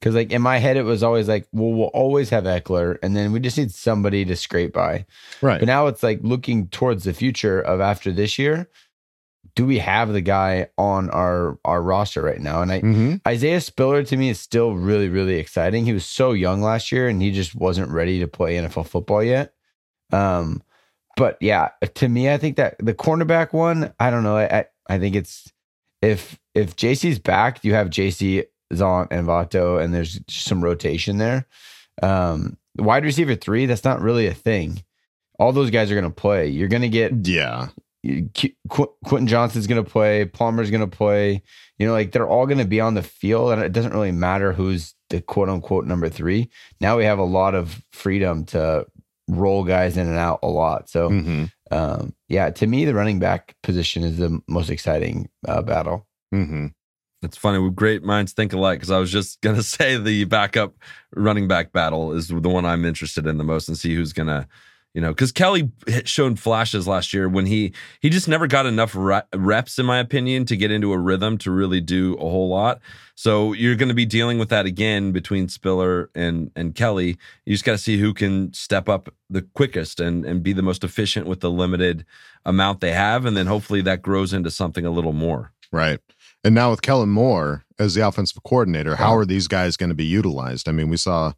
Because like in my head, it was always like, well, we'll always have Ekeler, and then we just need somebody to scrape by. Right. But now it's like looking towards the future of after this year. Do we have the guy on our our roster right now? And I Mm-hmm. Isaiah Spiller to me is still really really exciting. He was so young last year, and he just wasn't ready to play NFL football yet. Um, but yeah, to me, I think that the cornerback one, I don't know. I I think it's if if JC's back, you have JC Zont and Vato, and there's just some rotation there. Um, wide receiver three, that's not really a thing. All those guys are going to play. You're going to get Yeah. Qu- Quentin Johnston's going to play. Palmer's going to play. You know, like they're all going to be on the field, and it doesn't really matter who's the quote unquote number three. Now we have a lot of freedom to roll guys in and out a lot. So, Mm-hmm. um, yeah, to me, the running back position is the most exciting uh, battle. Mm-hmm. It's funny. Great minds think alike. Because I was just [laughs] gonna say the backup running back battle is the one I'm interested in the most, and see who's gonna, you know, because Kelley showed flashes last year when he he just never got enough re- reps, in my opinion, to get into a rhythm to really do a whole lot. So you're going to be dealing with that again between Spiller and and Kelley. You just got to see who can step up the quickest and and be the most efficient with the limited amount they have, and then hopefully that grows into something a little more. Right. And now with Kellen Moore as the offensive coordinator, how are these guys going to be utilized? I mean, we saw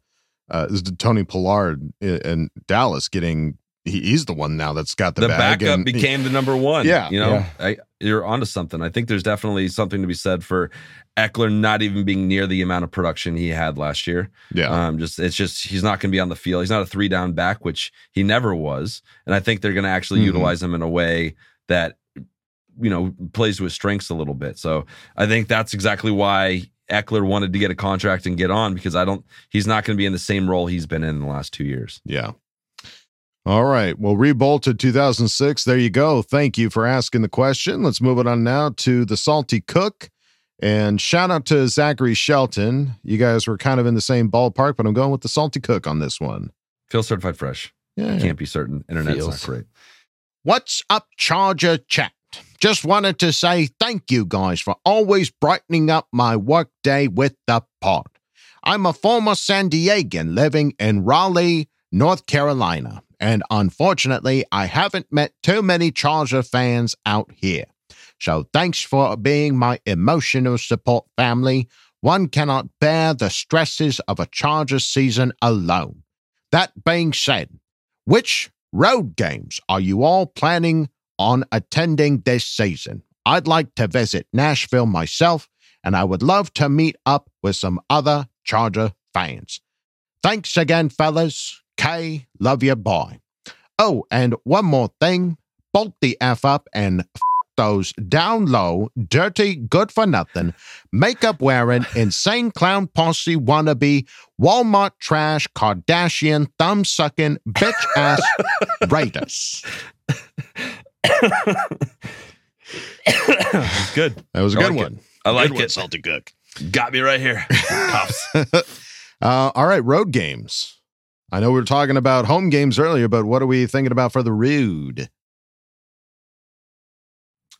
uh, Tony Pollard in, in Dallas getting. He, he's the one now that's got the, the bag backup and he- became the number one. Yeah. you know, Yeah. I, you're onto something. I think there's definitely something to be said for Ekeler not even being near the amount of production he had last year. yeah. Um, just it's just he's not going to be on the field. He's not a three down back, which he never was. And I think they're going to actually Mhm. utilize him in a way that you know plays to his strengths a little bit. So I think that's exactly why Ekeler wanted to get a contract and get on because I don't. He's not going to be in the same role he's been in the last two years. Yeah. All right. Well, rebolted 2006. There you go. Thank you for asking the question. Let's move it on now to the Salty Cook. And shout out to Zachary Shelton. You guys were kind of in the same ballpark, but I'm going with the Salty Cook on this one. Feel certified fresh. Yeah. Can't be certain. Internet's Feels. not great. What's up, Charger chat? Just wanted to say thank you guys for always brightening up my workday with the pod. I'm a former San Diegan living in Raleigh, North Carolina, and unfortunately, I haven't met too many Charger fans out here. So thanks for being my emotional support family. One cannot bear the stresses of a Charger season alone. That being said, which road games are you all planning on attending this season? I'd like to visit Nashville myself, and I would love to meet up with some other Charger fans. Thanks again, fellas. K, love you, boy. Oh, and one more thing bolt the F up and f- those down low, dirty, good for nothing, makeup wearing, insane clown posse wannabe, Walmart trash, Kardashian, thumb sucking, bitch ass [laughs] Raiders. Good. That was a I good like one. it. I like Good one, it. Salty Cook. Got me right here. Cuffs. [laughs] uh, all right, road games. I know we were talking about home games earlier, but what are we thinking about for the road?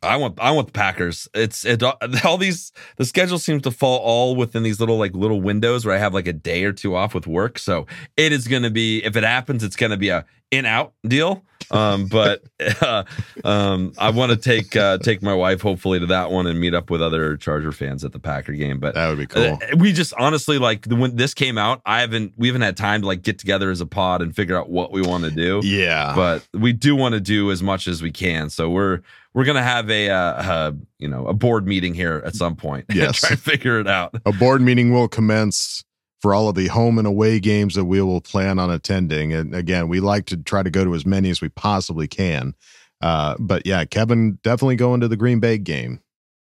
I want I want the Packers. It's it [laughs] all these the schedule seems to fall all within these little like little windows where I have like a day or two off with work. So it is going to be if it happens, it's going to be a in out deal. Um, but [laughs] uh, um, I want to take uh, take my wife hopefully to that one and meet up with other Charger fans at the Packer game. But That would be cool. uh, we just honestly like when this came out, I haven't we haven't had time to like get together as a pod and figure out what we want to do Yeah. but we do want to do as much as we can. So we're we're gonna have a uh, uh you know a board meeting here at some point. [laughs] Yes. try and figure it out. a board meeting will commence for all of the home and away games that we will plan on attending. And again, we like to try to go to as many as we possibly can. Uh, but yeah, Kevin definitely going to the Green Bay game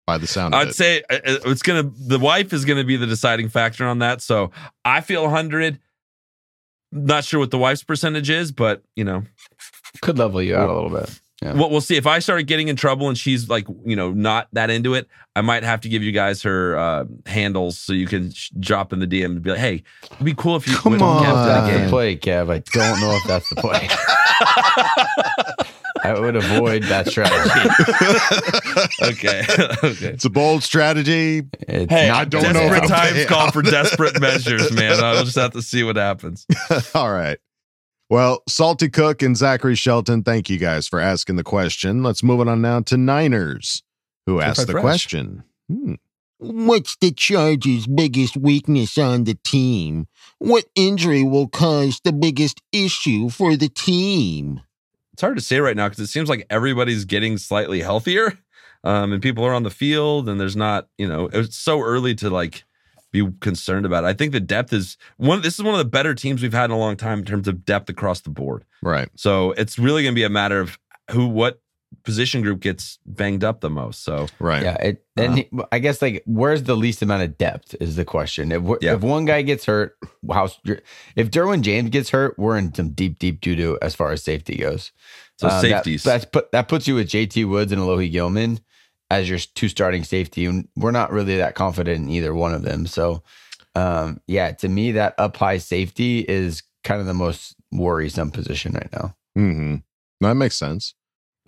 by the sound of it. I'd it. say uh, uh, it's gonna the wife is gonna be the deciding factor on that. So I feel hundred. Not sure what the wife's percentage is, but you know Could level you out a little bit. Yeah. Well, we'll see. If I started getting in trouble and she's like, you know, not that into it, I might have to give you guys her uh, handles so you can sh- drop in the DM and be like, hey, it'd be cool if you Come on. Kev that That's the game. play, Kev. I don't know if that's the play. [laughs] I would avoid that strategy. [laughs] okay. [laughs] okay. It's a bold strategy. It's Hey, not I don't gonna know desperate times call for desperate measures, man. I'll just have to see what happens. All right. Well, Salty Cook and Zachary Shelton, thank you guys for asking the question. Let's move it on now to Niners, who asked the fresh. question. Hmm. What's the Chargers' biggest weakness on the team? What injury will cause the biggest issue for the team? It's hard to say right now because it seems like everybody's getting slightly healthier, um, and people are on the field, and there's not, you know, it's so early to like be concerned about. It. I think the depth is one. This is one of the better teams we've had in a long time in terms of depth across the board. Right. So it's really going to be a matter of who, what position group gets banged up the most. So Right. Yeah, it, and he- I guess like where's the least amount of depth is the question. If Yeah. if one guy gets hurt, how if Derwin James gets hurt, we're in some deep deep doo doo as far as safety goes. So Uh, that- safeties. that's put that puts you with JT Woods and Alohi Gilman as your two starting safety, and we're not really that confident in either one of them. So, um, yeah, to me, that up high safety is kind of the most worrisome position right now. hmm That makes sense.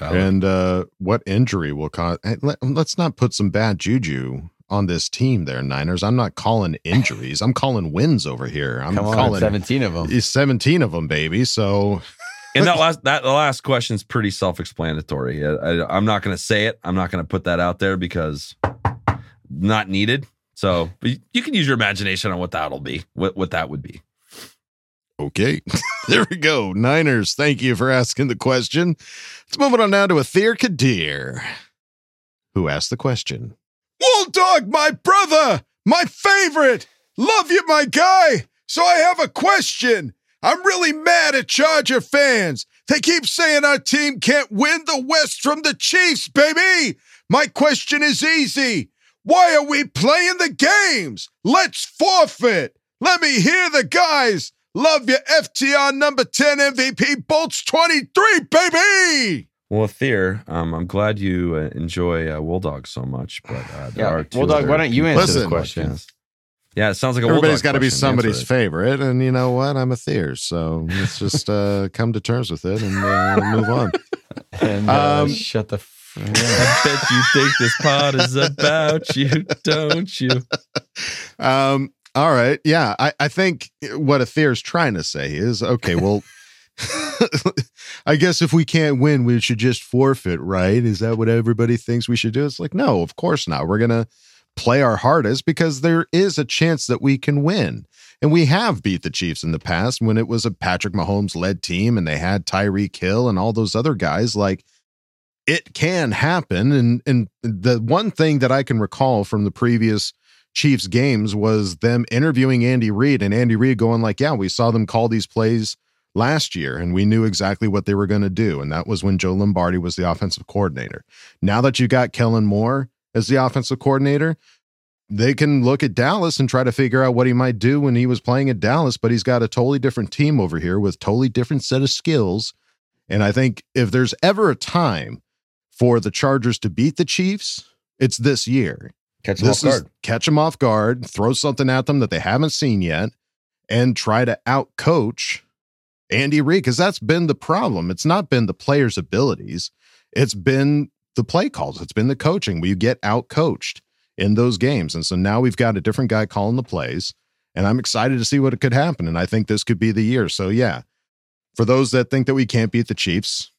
And uh, what injury will cause? hey, Let, let's not put some bad juju on this team there, Niners. I'm not calling [laughs] injuries. I'm calling wins over here. I'm Come on, calling seventeen of them. 17 of them, baby. So And that last that the last question is pretty self-explanatory. I, I, I'm not going to say it. I'm not going to put that out there because not needed. So but you- you can use your imagination on what that'll be. What what that would be. Okay. [laughs] there we go. Niners, thank you for asking the question. Let's move on now to Athir Kadir, who asked the question. Wool Dog, my brother, my favorite. Love you, my guy. So I have a question. I'm really mad at Charger fans. They keep saying our team can't win the West from the Chiefs, baby. My question is easy. Why are we playing the games? Let's forfeit. Let me hear the guys. Love you, FTR number 10 MVP Bolts 23, baby. Well, Thea, um, I'm glad you uh, enjoy uh, Wool Dog so much, but uh, there Yeah, are two Wool Dog, why don't you answer the Listen. question? podcasts. Yeah, it sounds like a Everybody's got to be somebody's favorite. And you know what? I'm a Thier. So let's [laughs] just uh, come to terms with it and uh, move on. [laughs] And uh, Um, shut the. F- [laughs] I bet you think this pod is about you, don't you? Um, all right. Yeah. I, I think what Athir's trying to say is okay, well, I guess if we can't win, we should just forfeit, right? Is that what everybody thinks we should do? It's like, no, of course not. We're going to play our hardest because there is a chance that we can win. And we have beat the Chiefs in the past when it was a Patrick Mahomes led team and they had Tyreek Hill and all those other guys. Like, it can happen. And and the one thing that I can recall from the previous Chiefs games was them interviewing Andy Reid and Andy Reid going like, "Yeah, we saw them call these plays last year and we knew exactly what they were going to do." And that was when Joe Lombardi was the offensive coordinator. Now that you got Kellen Moore as the offensive coordinator, they can look at Dallas and try to figure out what he might do when he was playing at Dallas, but he's got a totally different team over here with totally different set of skills. And I think if there's ever a time for the Chargers to beat the Chiefs, it's this year. Catch them This off is guard. catch them off guard, throw something at them that they haven't seen yet, and try to out coach Andy Reid because that's been the problem. It's not been the players' abilities, it's been the play calls, it's been the coaching. We get out coached in those games, and so now we've got a different guy calling the plays, and I'm excited to see what could happen. And I think this could be the year. So yeah, for those that think that we can't beat the Chiefs,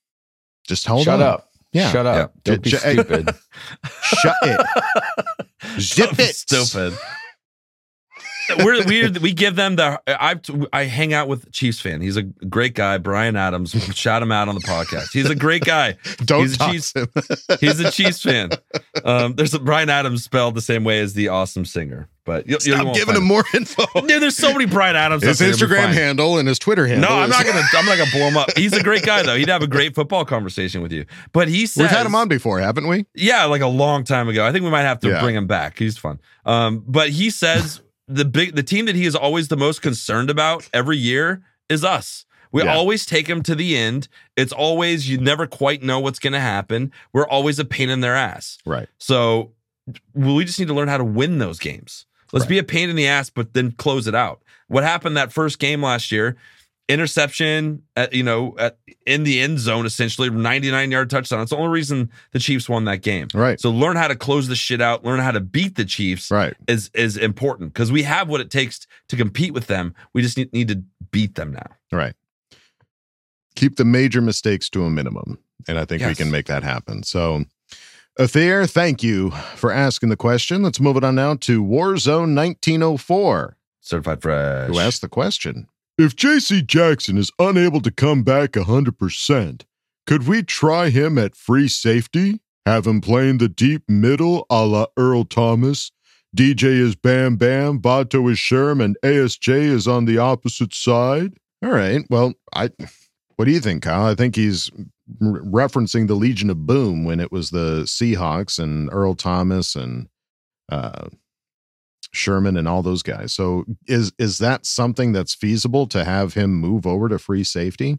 just hold Shut on. up. Yeah. Shut up. Yeah. Don't be J- stupid. [laughs] Shut it. [laughs] Zip it. Stupid. We're we we give them the I I hang out with Chiefs fan. He's a great guy, Bryan Adams. Shout him out on the podcast. He's a great guy. [laughs] Don't he's a Chiefs. him. [laughs] He's a Chiefs fan. Um, there's a Bryan Adams spelled the same way as the awesome singer, but you, you Stop won't giving him more info. [laughs] Dude, there's so many Bryan Adams. His Instagram handle and his Twitter handle. No, I'm not gonna. I'm not gonna blow him up. He's a great guy though. He'd have a great football conversation with you. But he says We've had him on before, haven't we? yeah, like a long time ago. I think we might have to Yeah. bring him back. He's fun. Um, but he says the big the team that he is always the most concerned about every year is us. We Yeah. always take him to the end. It's always you never quite know what's going to happen. We're always a pain in their ass. Right. So we just need to learn how to win those games. Let's be a pain in the ass, but then close it out. What happened that first game last year? Interception, at, you know, at, in the end zone, essentially 99 yard touchdown. It's the only reason the Chiefs won that game. Right. So learn how to close the shit out. Learn how to beat the Chiefs. Right. Is is important because we have what it takes to compete with them. We just need, need to beat them now. Right. Keep the major mistakes to a minimum. And I think we can make that happen. So, Athair, thank you for asking the question. Let's move it on now to Warzone 1904, Certified fresh. who asked the question If JC Jackson is unable to come back 100%, could we try him at free safety? Have him playing the deep middle a la Earl Thomas? DJ is Bam Bam, Bato is Sherm, and ASJ is on the opposite side. All right. Well, I. What do you think, Kyle? I think he's re- referencing the Legion of Boom when it was the Seahawks and Earl Thomas and uh, Sherman and all those guys. So is is that something that's feasible to have him move over to free safety?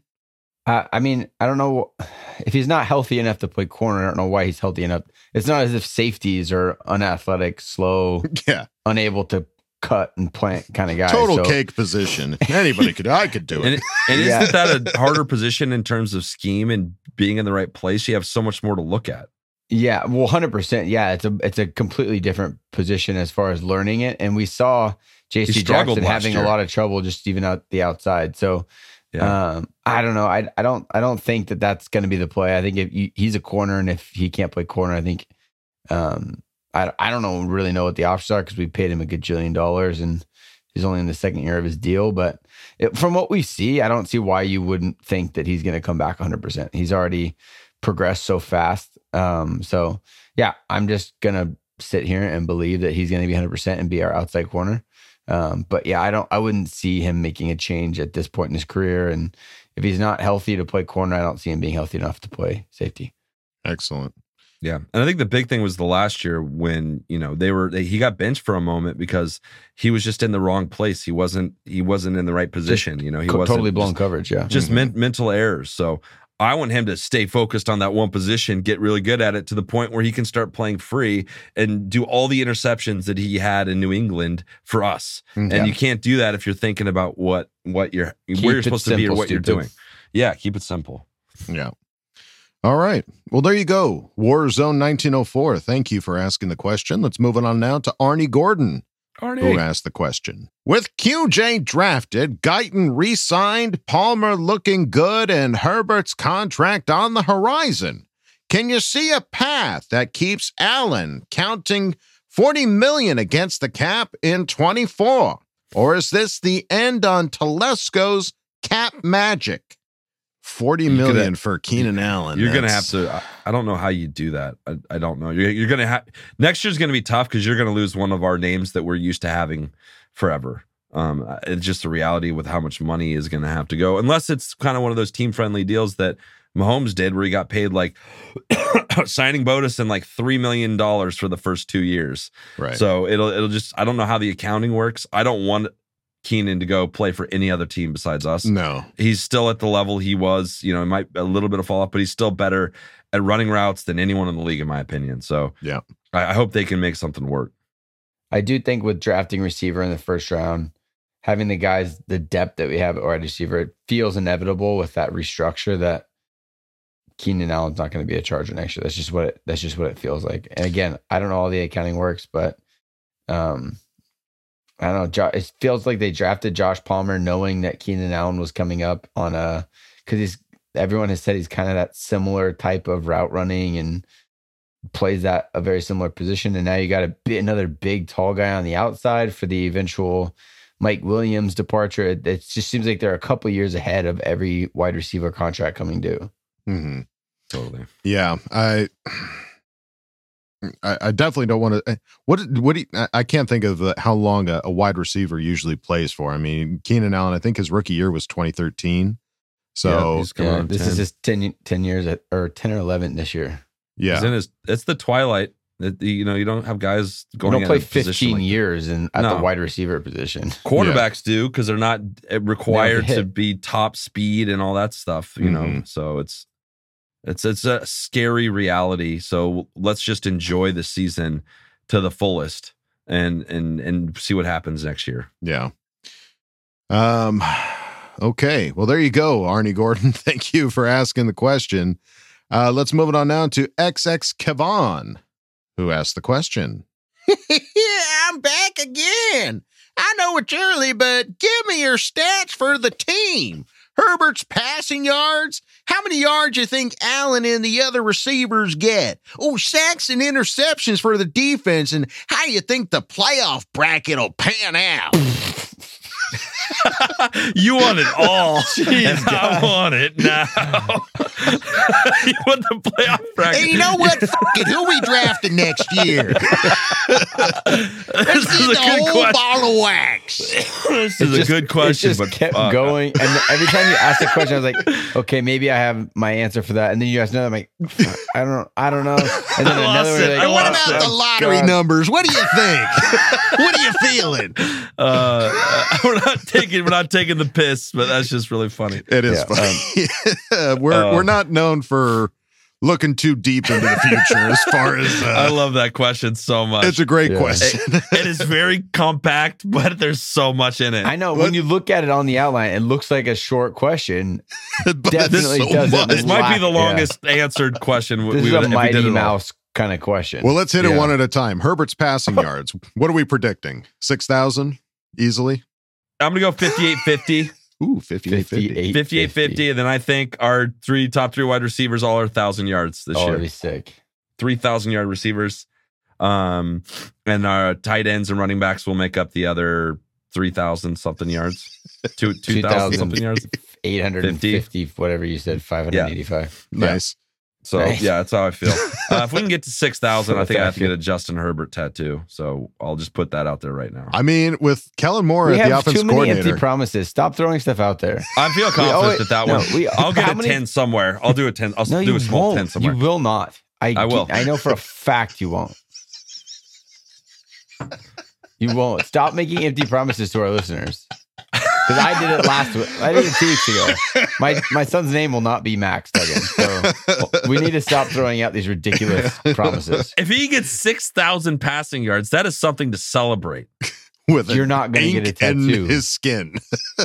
Uh, I mean, I don't know [sighs] if he's not healthy enough to play corner. I don't know why he's healthy enough. It's not as if safeties are unathletic, slow, [laughs] Yeah, unable to cut and plant kind of guy. total So- cake position. Anybody could. I could do And, it. and Yeah. isn't that a harder position in terms of scheme and being in the right place? You have so much more to look at. Yeah, well, hundred percent. Yeah, it's a it's a completely different position as far as learning it, and we saw J.C. Jackson having year. a lot of trouble just even out the outside. So Yeah. Um, I don't know. I I don't I don't think that that's going to be the play. I think if you, he's a corner, and if he can't play corner, I think um, I I don't know really know what the options are because we paid him a gajillion dollars and he's only in the second year of his deal. But it, from what we see, I don't see why you wouldn't think that he's going to come back 100. percent He's already progressed so fast. Um, so yeah, I'm just gonna sit here and believe that he's going to be 100 percent and be our outside corner. Um, but yeah, I don't. I wouldn't see him making a change at this point in his career. And if he's not healthy to play corner, I don't see him being healthy enough to play safety. Excellent. Yeah, and I think the big thing was the last year when you know they were they, he got benched for a moment because he was just in the wrong place. He wasn't he wasn't in the right position. You know, he wasn't totally blown just, coverage. Yeah, just Mhm. men- mental errors. So I want him to stay focused on that one position, get really good at it to the point where he can start playing free and do all the interceptions that he had in New England for us. Mhm. And you can't do that if you're thinking about what what you're Keep where you're supposed to be or simple, what you're doing. Yeah, keep it simple. Yeah. All right. Well, there you go. Warzone 1904. Thank you for asking the question. Let's move on now to Arnie Gordon, who asked the question. With QJ drafted, Guyton re signed, Palmer looking good, and Herbert's contract on the horizon, can you see a path that keeps Allen counting 40 million against the cap in 24? Or is this the end on Telesco's cap magic? Forty million have- for Keenan Allen. You're gonna have to. I, I don't know how you do that. I, I don't know. You're, you're gonna have next year's gonna be tough because you're gonna lose one of our names that we're used to having forever. Um, it's just a reality with how much money is gonna have to go, unless it's kind of one of those team friendly deals that Mahomes did, where he got paid like [coughs] signing bonus and like three million dollars for the first two years. Right. So it'll it'll just. I don't know how the accounting works. I don't want Keenan to go play for any other team besides us No. he's still at the level he was. You know, it might a little bit of fall off, but he's still better at running routes than anyone in the league, in my opinion. So Yeah. I, I hope they can make something work. I do think with drafting receiver in the first round, having the guys, the depth that we have at wide receiver, it feels inevitable with that restructure that Keenan Allen's not going to be a Charger next year. That's just what it, that's just what it feels like. And again, I don't know how the accounting works, but um, I don't know. Jo- It feels like they drafted Josh Palmer knowing that Keenan Allen was coming up on a because he's everyone has said he's kind of that similar type of route running and plays that a very similar position. And now you got a bi- another big tall guy on the outside for the eventual Mike Williams departure. It, it just seems like they're a couple years ahead of every wide receiver contract coming due. hmm Totally. Yeah. I. I, I definitely don't want to. What? What? Do you, I- I can't think of the, how long a, a wide receiver usually plays for. I mean, Keenan Allen. I think his rookie year was 2013. So he's coming Yeah, this 10. is his 10, 10 years at, or 10 or 11 this year. yeah, He's in his, it's the twilight. It, you know, you don't have guys You going don't play 15 like years in, at No. the wide receiver position. [laughs] Quarterbacks do because they're not uh, required to be top speed and all that stuff. You know, Mhm. so it's it's it's a scary reality. So let's just enjoy the season to the fullest and and and see what happens next year. Yeah. Um. Okay. Well, there you go, Arnie Gordon. [laughs] Thank you for asking the question. Uh, let's move it on now to XX Kavan, who asked the question. yeah, [laughs] I'm back again. I know it's early, but give me your stats for the team. Herbert's passing yards. How many yards you think Allen and the other receivers get? Oh, sacks and interceptions for the defense, and how you think the playoff bracket will pan out? [laughs] [laughs] you want it all. [laughs] and [laughs] I want it now. you want the playoff bracket. And you know what? Fuck it. Who we drafting next year? Let's This is a good whole question. ball of wax. this is It a good question, It just but kept fuck. going, and every time you asked a question, I was like, "Okay, maybe I have my answer for that." And then you asked another, I'm like, "I don't, know, I don't know." And then I lost another one, it. you're I like, And what lost about it. the lottery God. numbers? What do you think? what are you feeling? Uh, we're not taking we're not taking the piss, but that's just really funny. It is Yeah, funny. [laughs] we're uh, we're not known for looking too deep into the future as far as I uh, love that question so much. it's a great Yeah. question. it is very compact, but there's so much in it. I know when you look at it on the outline, it looks like a short question. [laughs] but Definitely so doesn't much. this might be the Yeah. longest answered question we This we is would a if we did Mighty all. Mouse kind of question. Well, let's hit it one at a time. Herbert's passing [laughs] yards. What are we predicting? Six thousand easily. I'm gonna go 58 50. [gasps] Ooh, 58 50. 58 50. And then I think our three top three wide receivers all are 1,000 yards this Oh, year. that'd be sick. 3,000 yard receivers. Um, and our tight ends and running backs will make up the other 3,000 something yards. Two, 2,000 [laughs] something yards. 850, whatever you said, 585. Nice. So Nice. yeah, that's how I feel. [laughs] Uh, if we can get to 6,000, I think I have to get a Justin Herbert tattoo. So I'll just put that out there right now. I mean, with Kellen Moore We at the have offense too many empty promises. Stop throwing stuff out there. I feel confident always- that that no, one. we- I'll get a many- 10 somewhere. I'll do a 10. I'll No, do a small 10 won't. somewhere. You will not. I, I will. I know for a fact you won't. [laughs] You won't. Stop making empty promises to our listeners. Because I did it last week. I did it two weeks ago. My my son's name will not be Max Duggan. So we need to stop throwing out these ridiculous promises. If he gets 6,000 passing yards, that is something to celebrate. With You're not gonna get a ink in tattoo. his skin. [laughs]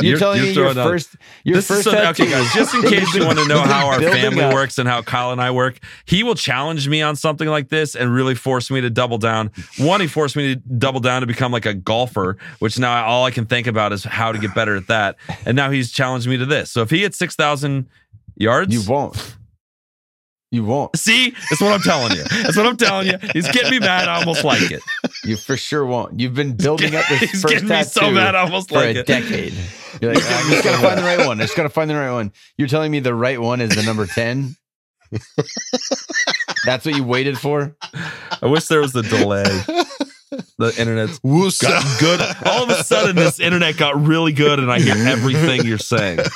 You're, You're- telling you're me your throwing out- first your this first is so, okay, guys. Just in [laughs] case you want to know how our family up. works and how Kyle and I work, he will challenge me on something like this and really force me to double down. One, he forced me to double down to become like a golfer, which now all I can think about is how to get better at that. And now he's challenged me to this. So if he hits six thousand yards, You won't. You won't. see, that's what I'm telling you. That's what I'm telling you. He's getting me mad. I almost like it. You for sure won't. You've been building up this [laughs] He's first getting me so tattoo mad, I almost for like a it. decade. You're like, I just gotta find the right one. I just gotta find the right one. You're telling me the right one is the number ten. That's what you waited for. I wish there was a delay. The internet's Woosa. got good. All of a sudden, this internet got really good, and I hear everything you're saying. [laughs]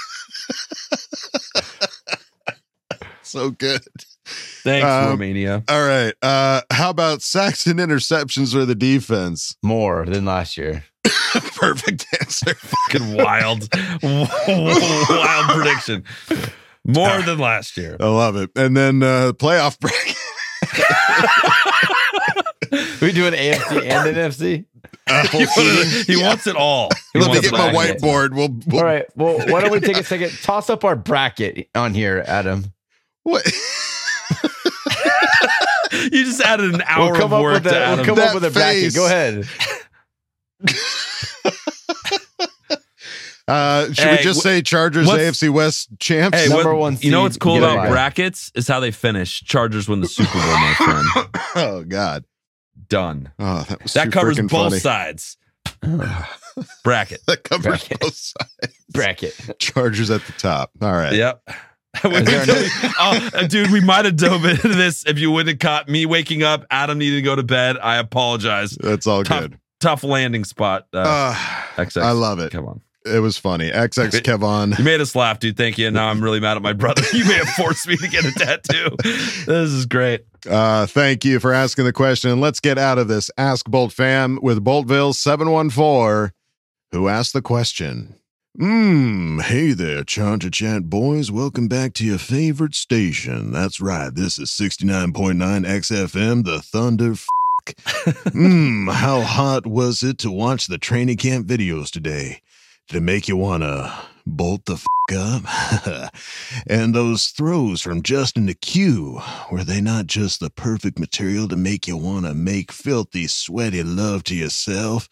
so good. Thanks, Um, Romania. All right. Uh, how about sacks and interceptions or the defense? More than last year. [laughs] Perfect answer. Fucking wild, [laughs] wild prediction. More than last year. I love it. And then uh, playoff break. [laughs] We do an AFC and an NFC. He, wanted- he wants it all. He Let me get my whiteboard. We'll, we'll All right. Well, why don't we take a second? Toss up our bracket on here, Adam. What? You just added an hour We'll come of up work with to a, we'll come That up with a bracket. face. Go ahead. [laughs] Uh, should Hey, we just wh- say Chargers AFC West champs? Hey, Number what- one You know what's cool get about bye. brackets is how they finish. Chargers win the Super Bowl, my friend. [coughs] oh God. Done. Oh, that was That covers both funny. sides. [sighs] Bracket. That covers Bracket. both sides. Bracket. Chargers at the top. All right. Yep. [laughs] We- there we- oh, uh, dude, we might have dove into this if you wouldn't have caught me waking up. Adam needed to go to bed. I apologize. That's all Tough, good. tough landing spot. Uh, Uh, XX. I love it. Come on. It was funny. XX Kevon. You made us laugh, dude. Thank you. And now I'm really mad at my brother. [laughs] You may have forced me to get a tattoo. This is great. Uh, thank you for asking the question. Let's get out of this. Ask Bolt fam with Boltville 714, who asked the question. Mmm, hey there, Charger Chat boys. Welcome back to your favorite station. That's right. This is 69.9 XFM, the Thunder F. Mmm, [laughs] how hot was it to watch the training camp videos today? Did it make you want to bolt the f up? [laughs] and those throws from Justin to Q, were they not just the perfect material to make you want to make filthy, sweaty love to yourself?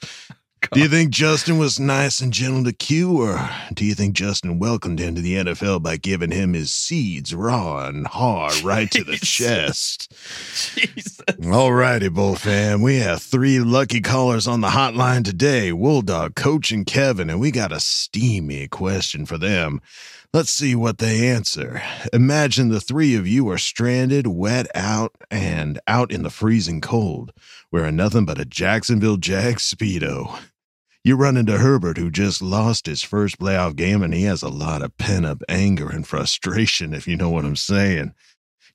[laughs] Do you think Justin was nice and gentle to Q, or do you think Justin welcomed him to the NFL by giving him his seeds raw and hard right to the [laughs] chest? Jesus. All righty, Bull fam. We have three lucky callers on the hotline today Wolldog, Coach, and Kevin, and we got a steamy question for them. Let's see what they answer. Imagine the three of you are stranded, wet out, and out in the freezing cold, wearing nothing but a Jacksonville Jags Speedo. You run into Herbert, who just lost his first playoff game, and he has a lot of pent up anger and frustration, if you know what I'm saying.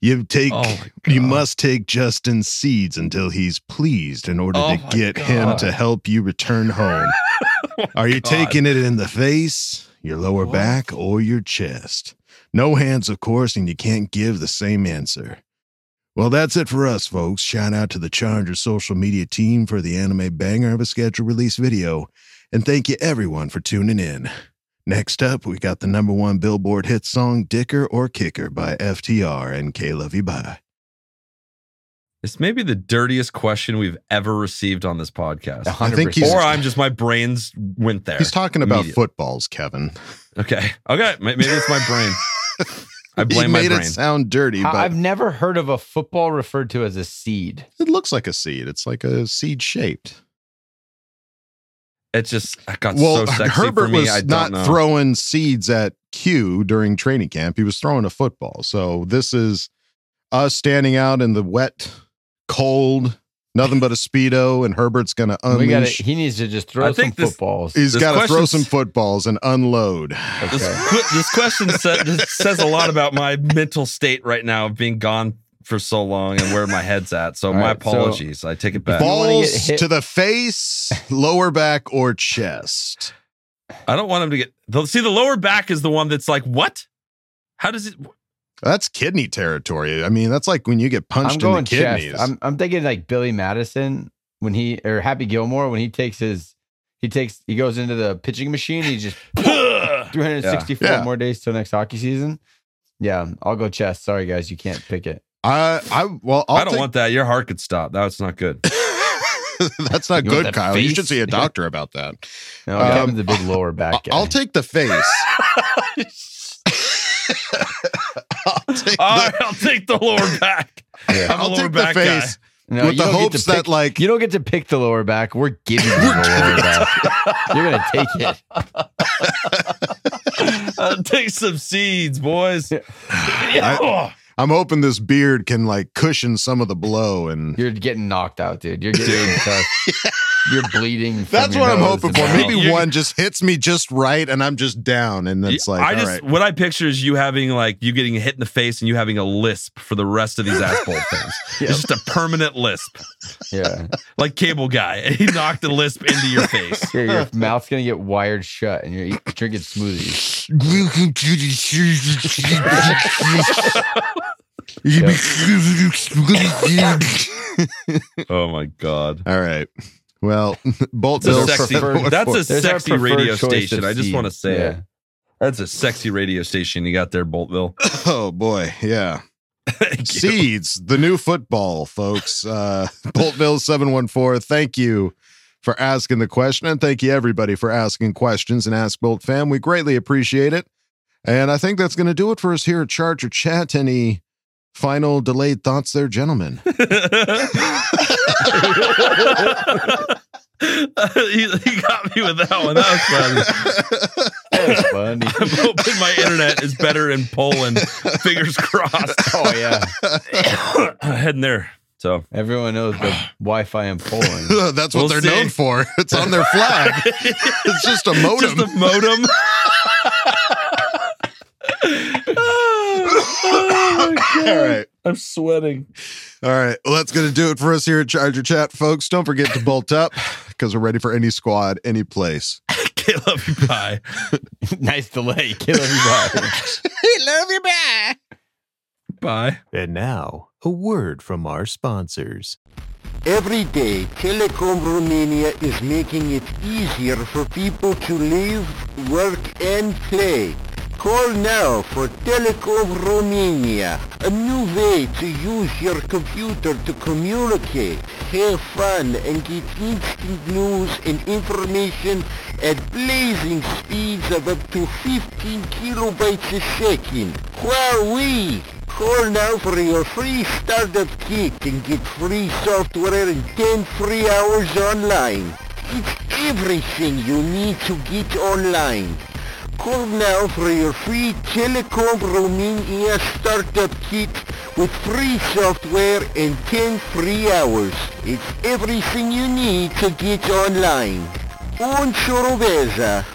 You take Oh you must take Justin's seeds until he's pleased in order Oh to get him to help you return home. [laughs] Are you God. taking it in the face, your lower back, or your chest? No hands, of course, and you can't give the same answer. Well, that's it for us, folks. Shout out to the Chargers social media team for the anime banger of a scheduled release video. And thank you, everyone, for tuning in. Next up, we got the number one Billboard hit song, Dicker or Kicker by FTR and K Love You Bye. This may be the dirtiest question we've ever received on this podcast. I think he's- or I'm just my brains went there. He's talking about footballs, Kevin. Okay. Okay. Maybe it's my brain. I [laughs] blame he my made brain. it sound dirty, I- but I've never heard of a football referred to as a seed. it looks like a seed. It's like a seed shaped. It just it got Well, so sexy Herbert for me. was I don't not know. throwing seeds at Q during training camp. He was throwing a football. So this is us standing out in the wet, cold, nothing but a speedo, and Herbert's going to We got unleash. He needs to just throw I some this- footballs. He's got to throw some footballs and unload. This, Okay. que- this question sa- this says a lot about my mental state right now of being gone for so long and where my head's at. So All my right, so- apologies. I take it back. wanna Balls to the face, lower back, or chest. I don't want him to get. See, the lower back is the one that's like, what? How does it? That's kidney territory. I mean, that's like when you get punched I'm in the kidneys. chest. I'm I'm thinking like Billy Madison when he or Happy Gilmore when he takes his he takes he goes into the pitching machine. He just [laughs] 364 Yeah. more days till next hockey season. Yeah, I'll go chest. Sorry guys, you can't pick it. I, I, well, I'll I don't take- want that. Your heart could stop. That's not good. [laughs] [laughs] That's not You good, that Kyle. You should see a doctor about that. No, Um, Kevin's a big lower back guy. I'll take the face. [laughs] I'll take All the, I'll take the lower [laughs] back. Yeah. I'm a I'll lower take the back guy. face No, with the don't get to hopes that, like, you don't get to pick the lower back. We're giving you the lower back. You're gonna take it. [laughs] I'll take some seeds, boys. I, I'm hoping this beard can like cushion some of the blow, and You're getting knocked out, dude. You're getting tough. You're bleeding. that's your what I'm hoping for. Maybe You're- one just hits me just right, and I'm just down, and it's like, I all just right. what I picture is you having like you getting hit in the face and you having a lisp for the rest of these asshole things. [laughs] Yep. It's just a permanent lisp, Yeah. [laughs] like Cable Guy. and [laughs] He knocked the lisp into your face. Your, your mouth's gonna get wired shut, and you're eat- drinking smoothies. Welcome to the Oh my god. all right. Well, [laughs] Bolt That's a sexy, preferred- that's a sexy radio station. I just want to say Yeah. it. That's a sexy radio station you got there, Boltville. [laughs] Oh boy, yeah. Seeds, the new football, folks. Uh [laughs] Boltville 714. Thank you for asking the question. And thank you everybody for asking questions and Ask Bolt fam. We greatly appreciate it. And I think that's gonna do it for us here at Charger Chat. Any final delayed thoughts there, gentlemen? [laughs] he, he got me with that one. That was funny. That's funny. [laughs] I'm hoping my internet is better in Poland. Fingers crossed. Oh yeah. [coughs] Heading there. So Everyone knows the Wi-Fi in Poland. [laughs] that's what We'll they're see. known for. It's on their flag. it's just a modem. just a modem. Oh. [laughs] All right. I'm sweating. All right. Well, that's going to do it for us here at Charger Chat, folks. Don't forget to bolt up because we're ready for any squad, any place. [laughs] Okay, [laughs] love you. Bye. nice delay. Kill everybody. Love you, bye. Bye. And now, a word from our sponsors. Every day, Telekom Romania is making it easier for people to live, work, and play. Call now for Telekom Romania, a new way to use your computer to communicate, have fun, and get instant news and information at blazing speeds of up to 15 kilobytes a second. Wowee! Call now for your free startup kit and get free software and 10 free hours online. It's everything you need to get online. Call now for your free Telekom Romania startup kit with free software and 10 free hours. It's everything you need to get online. Un Choroveza.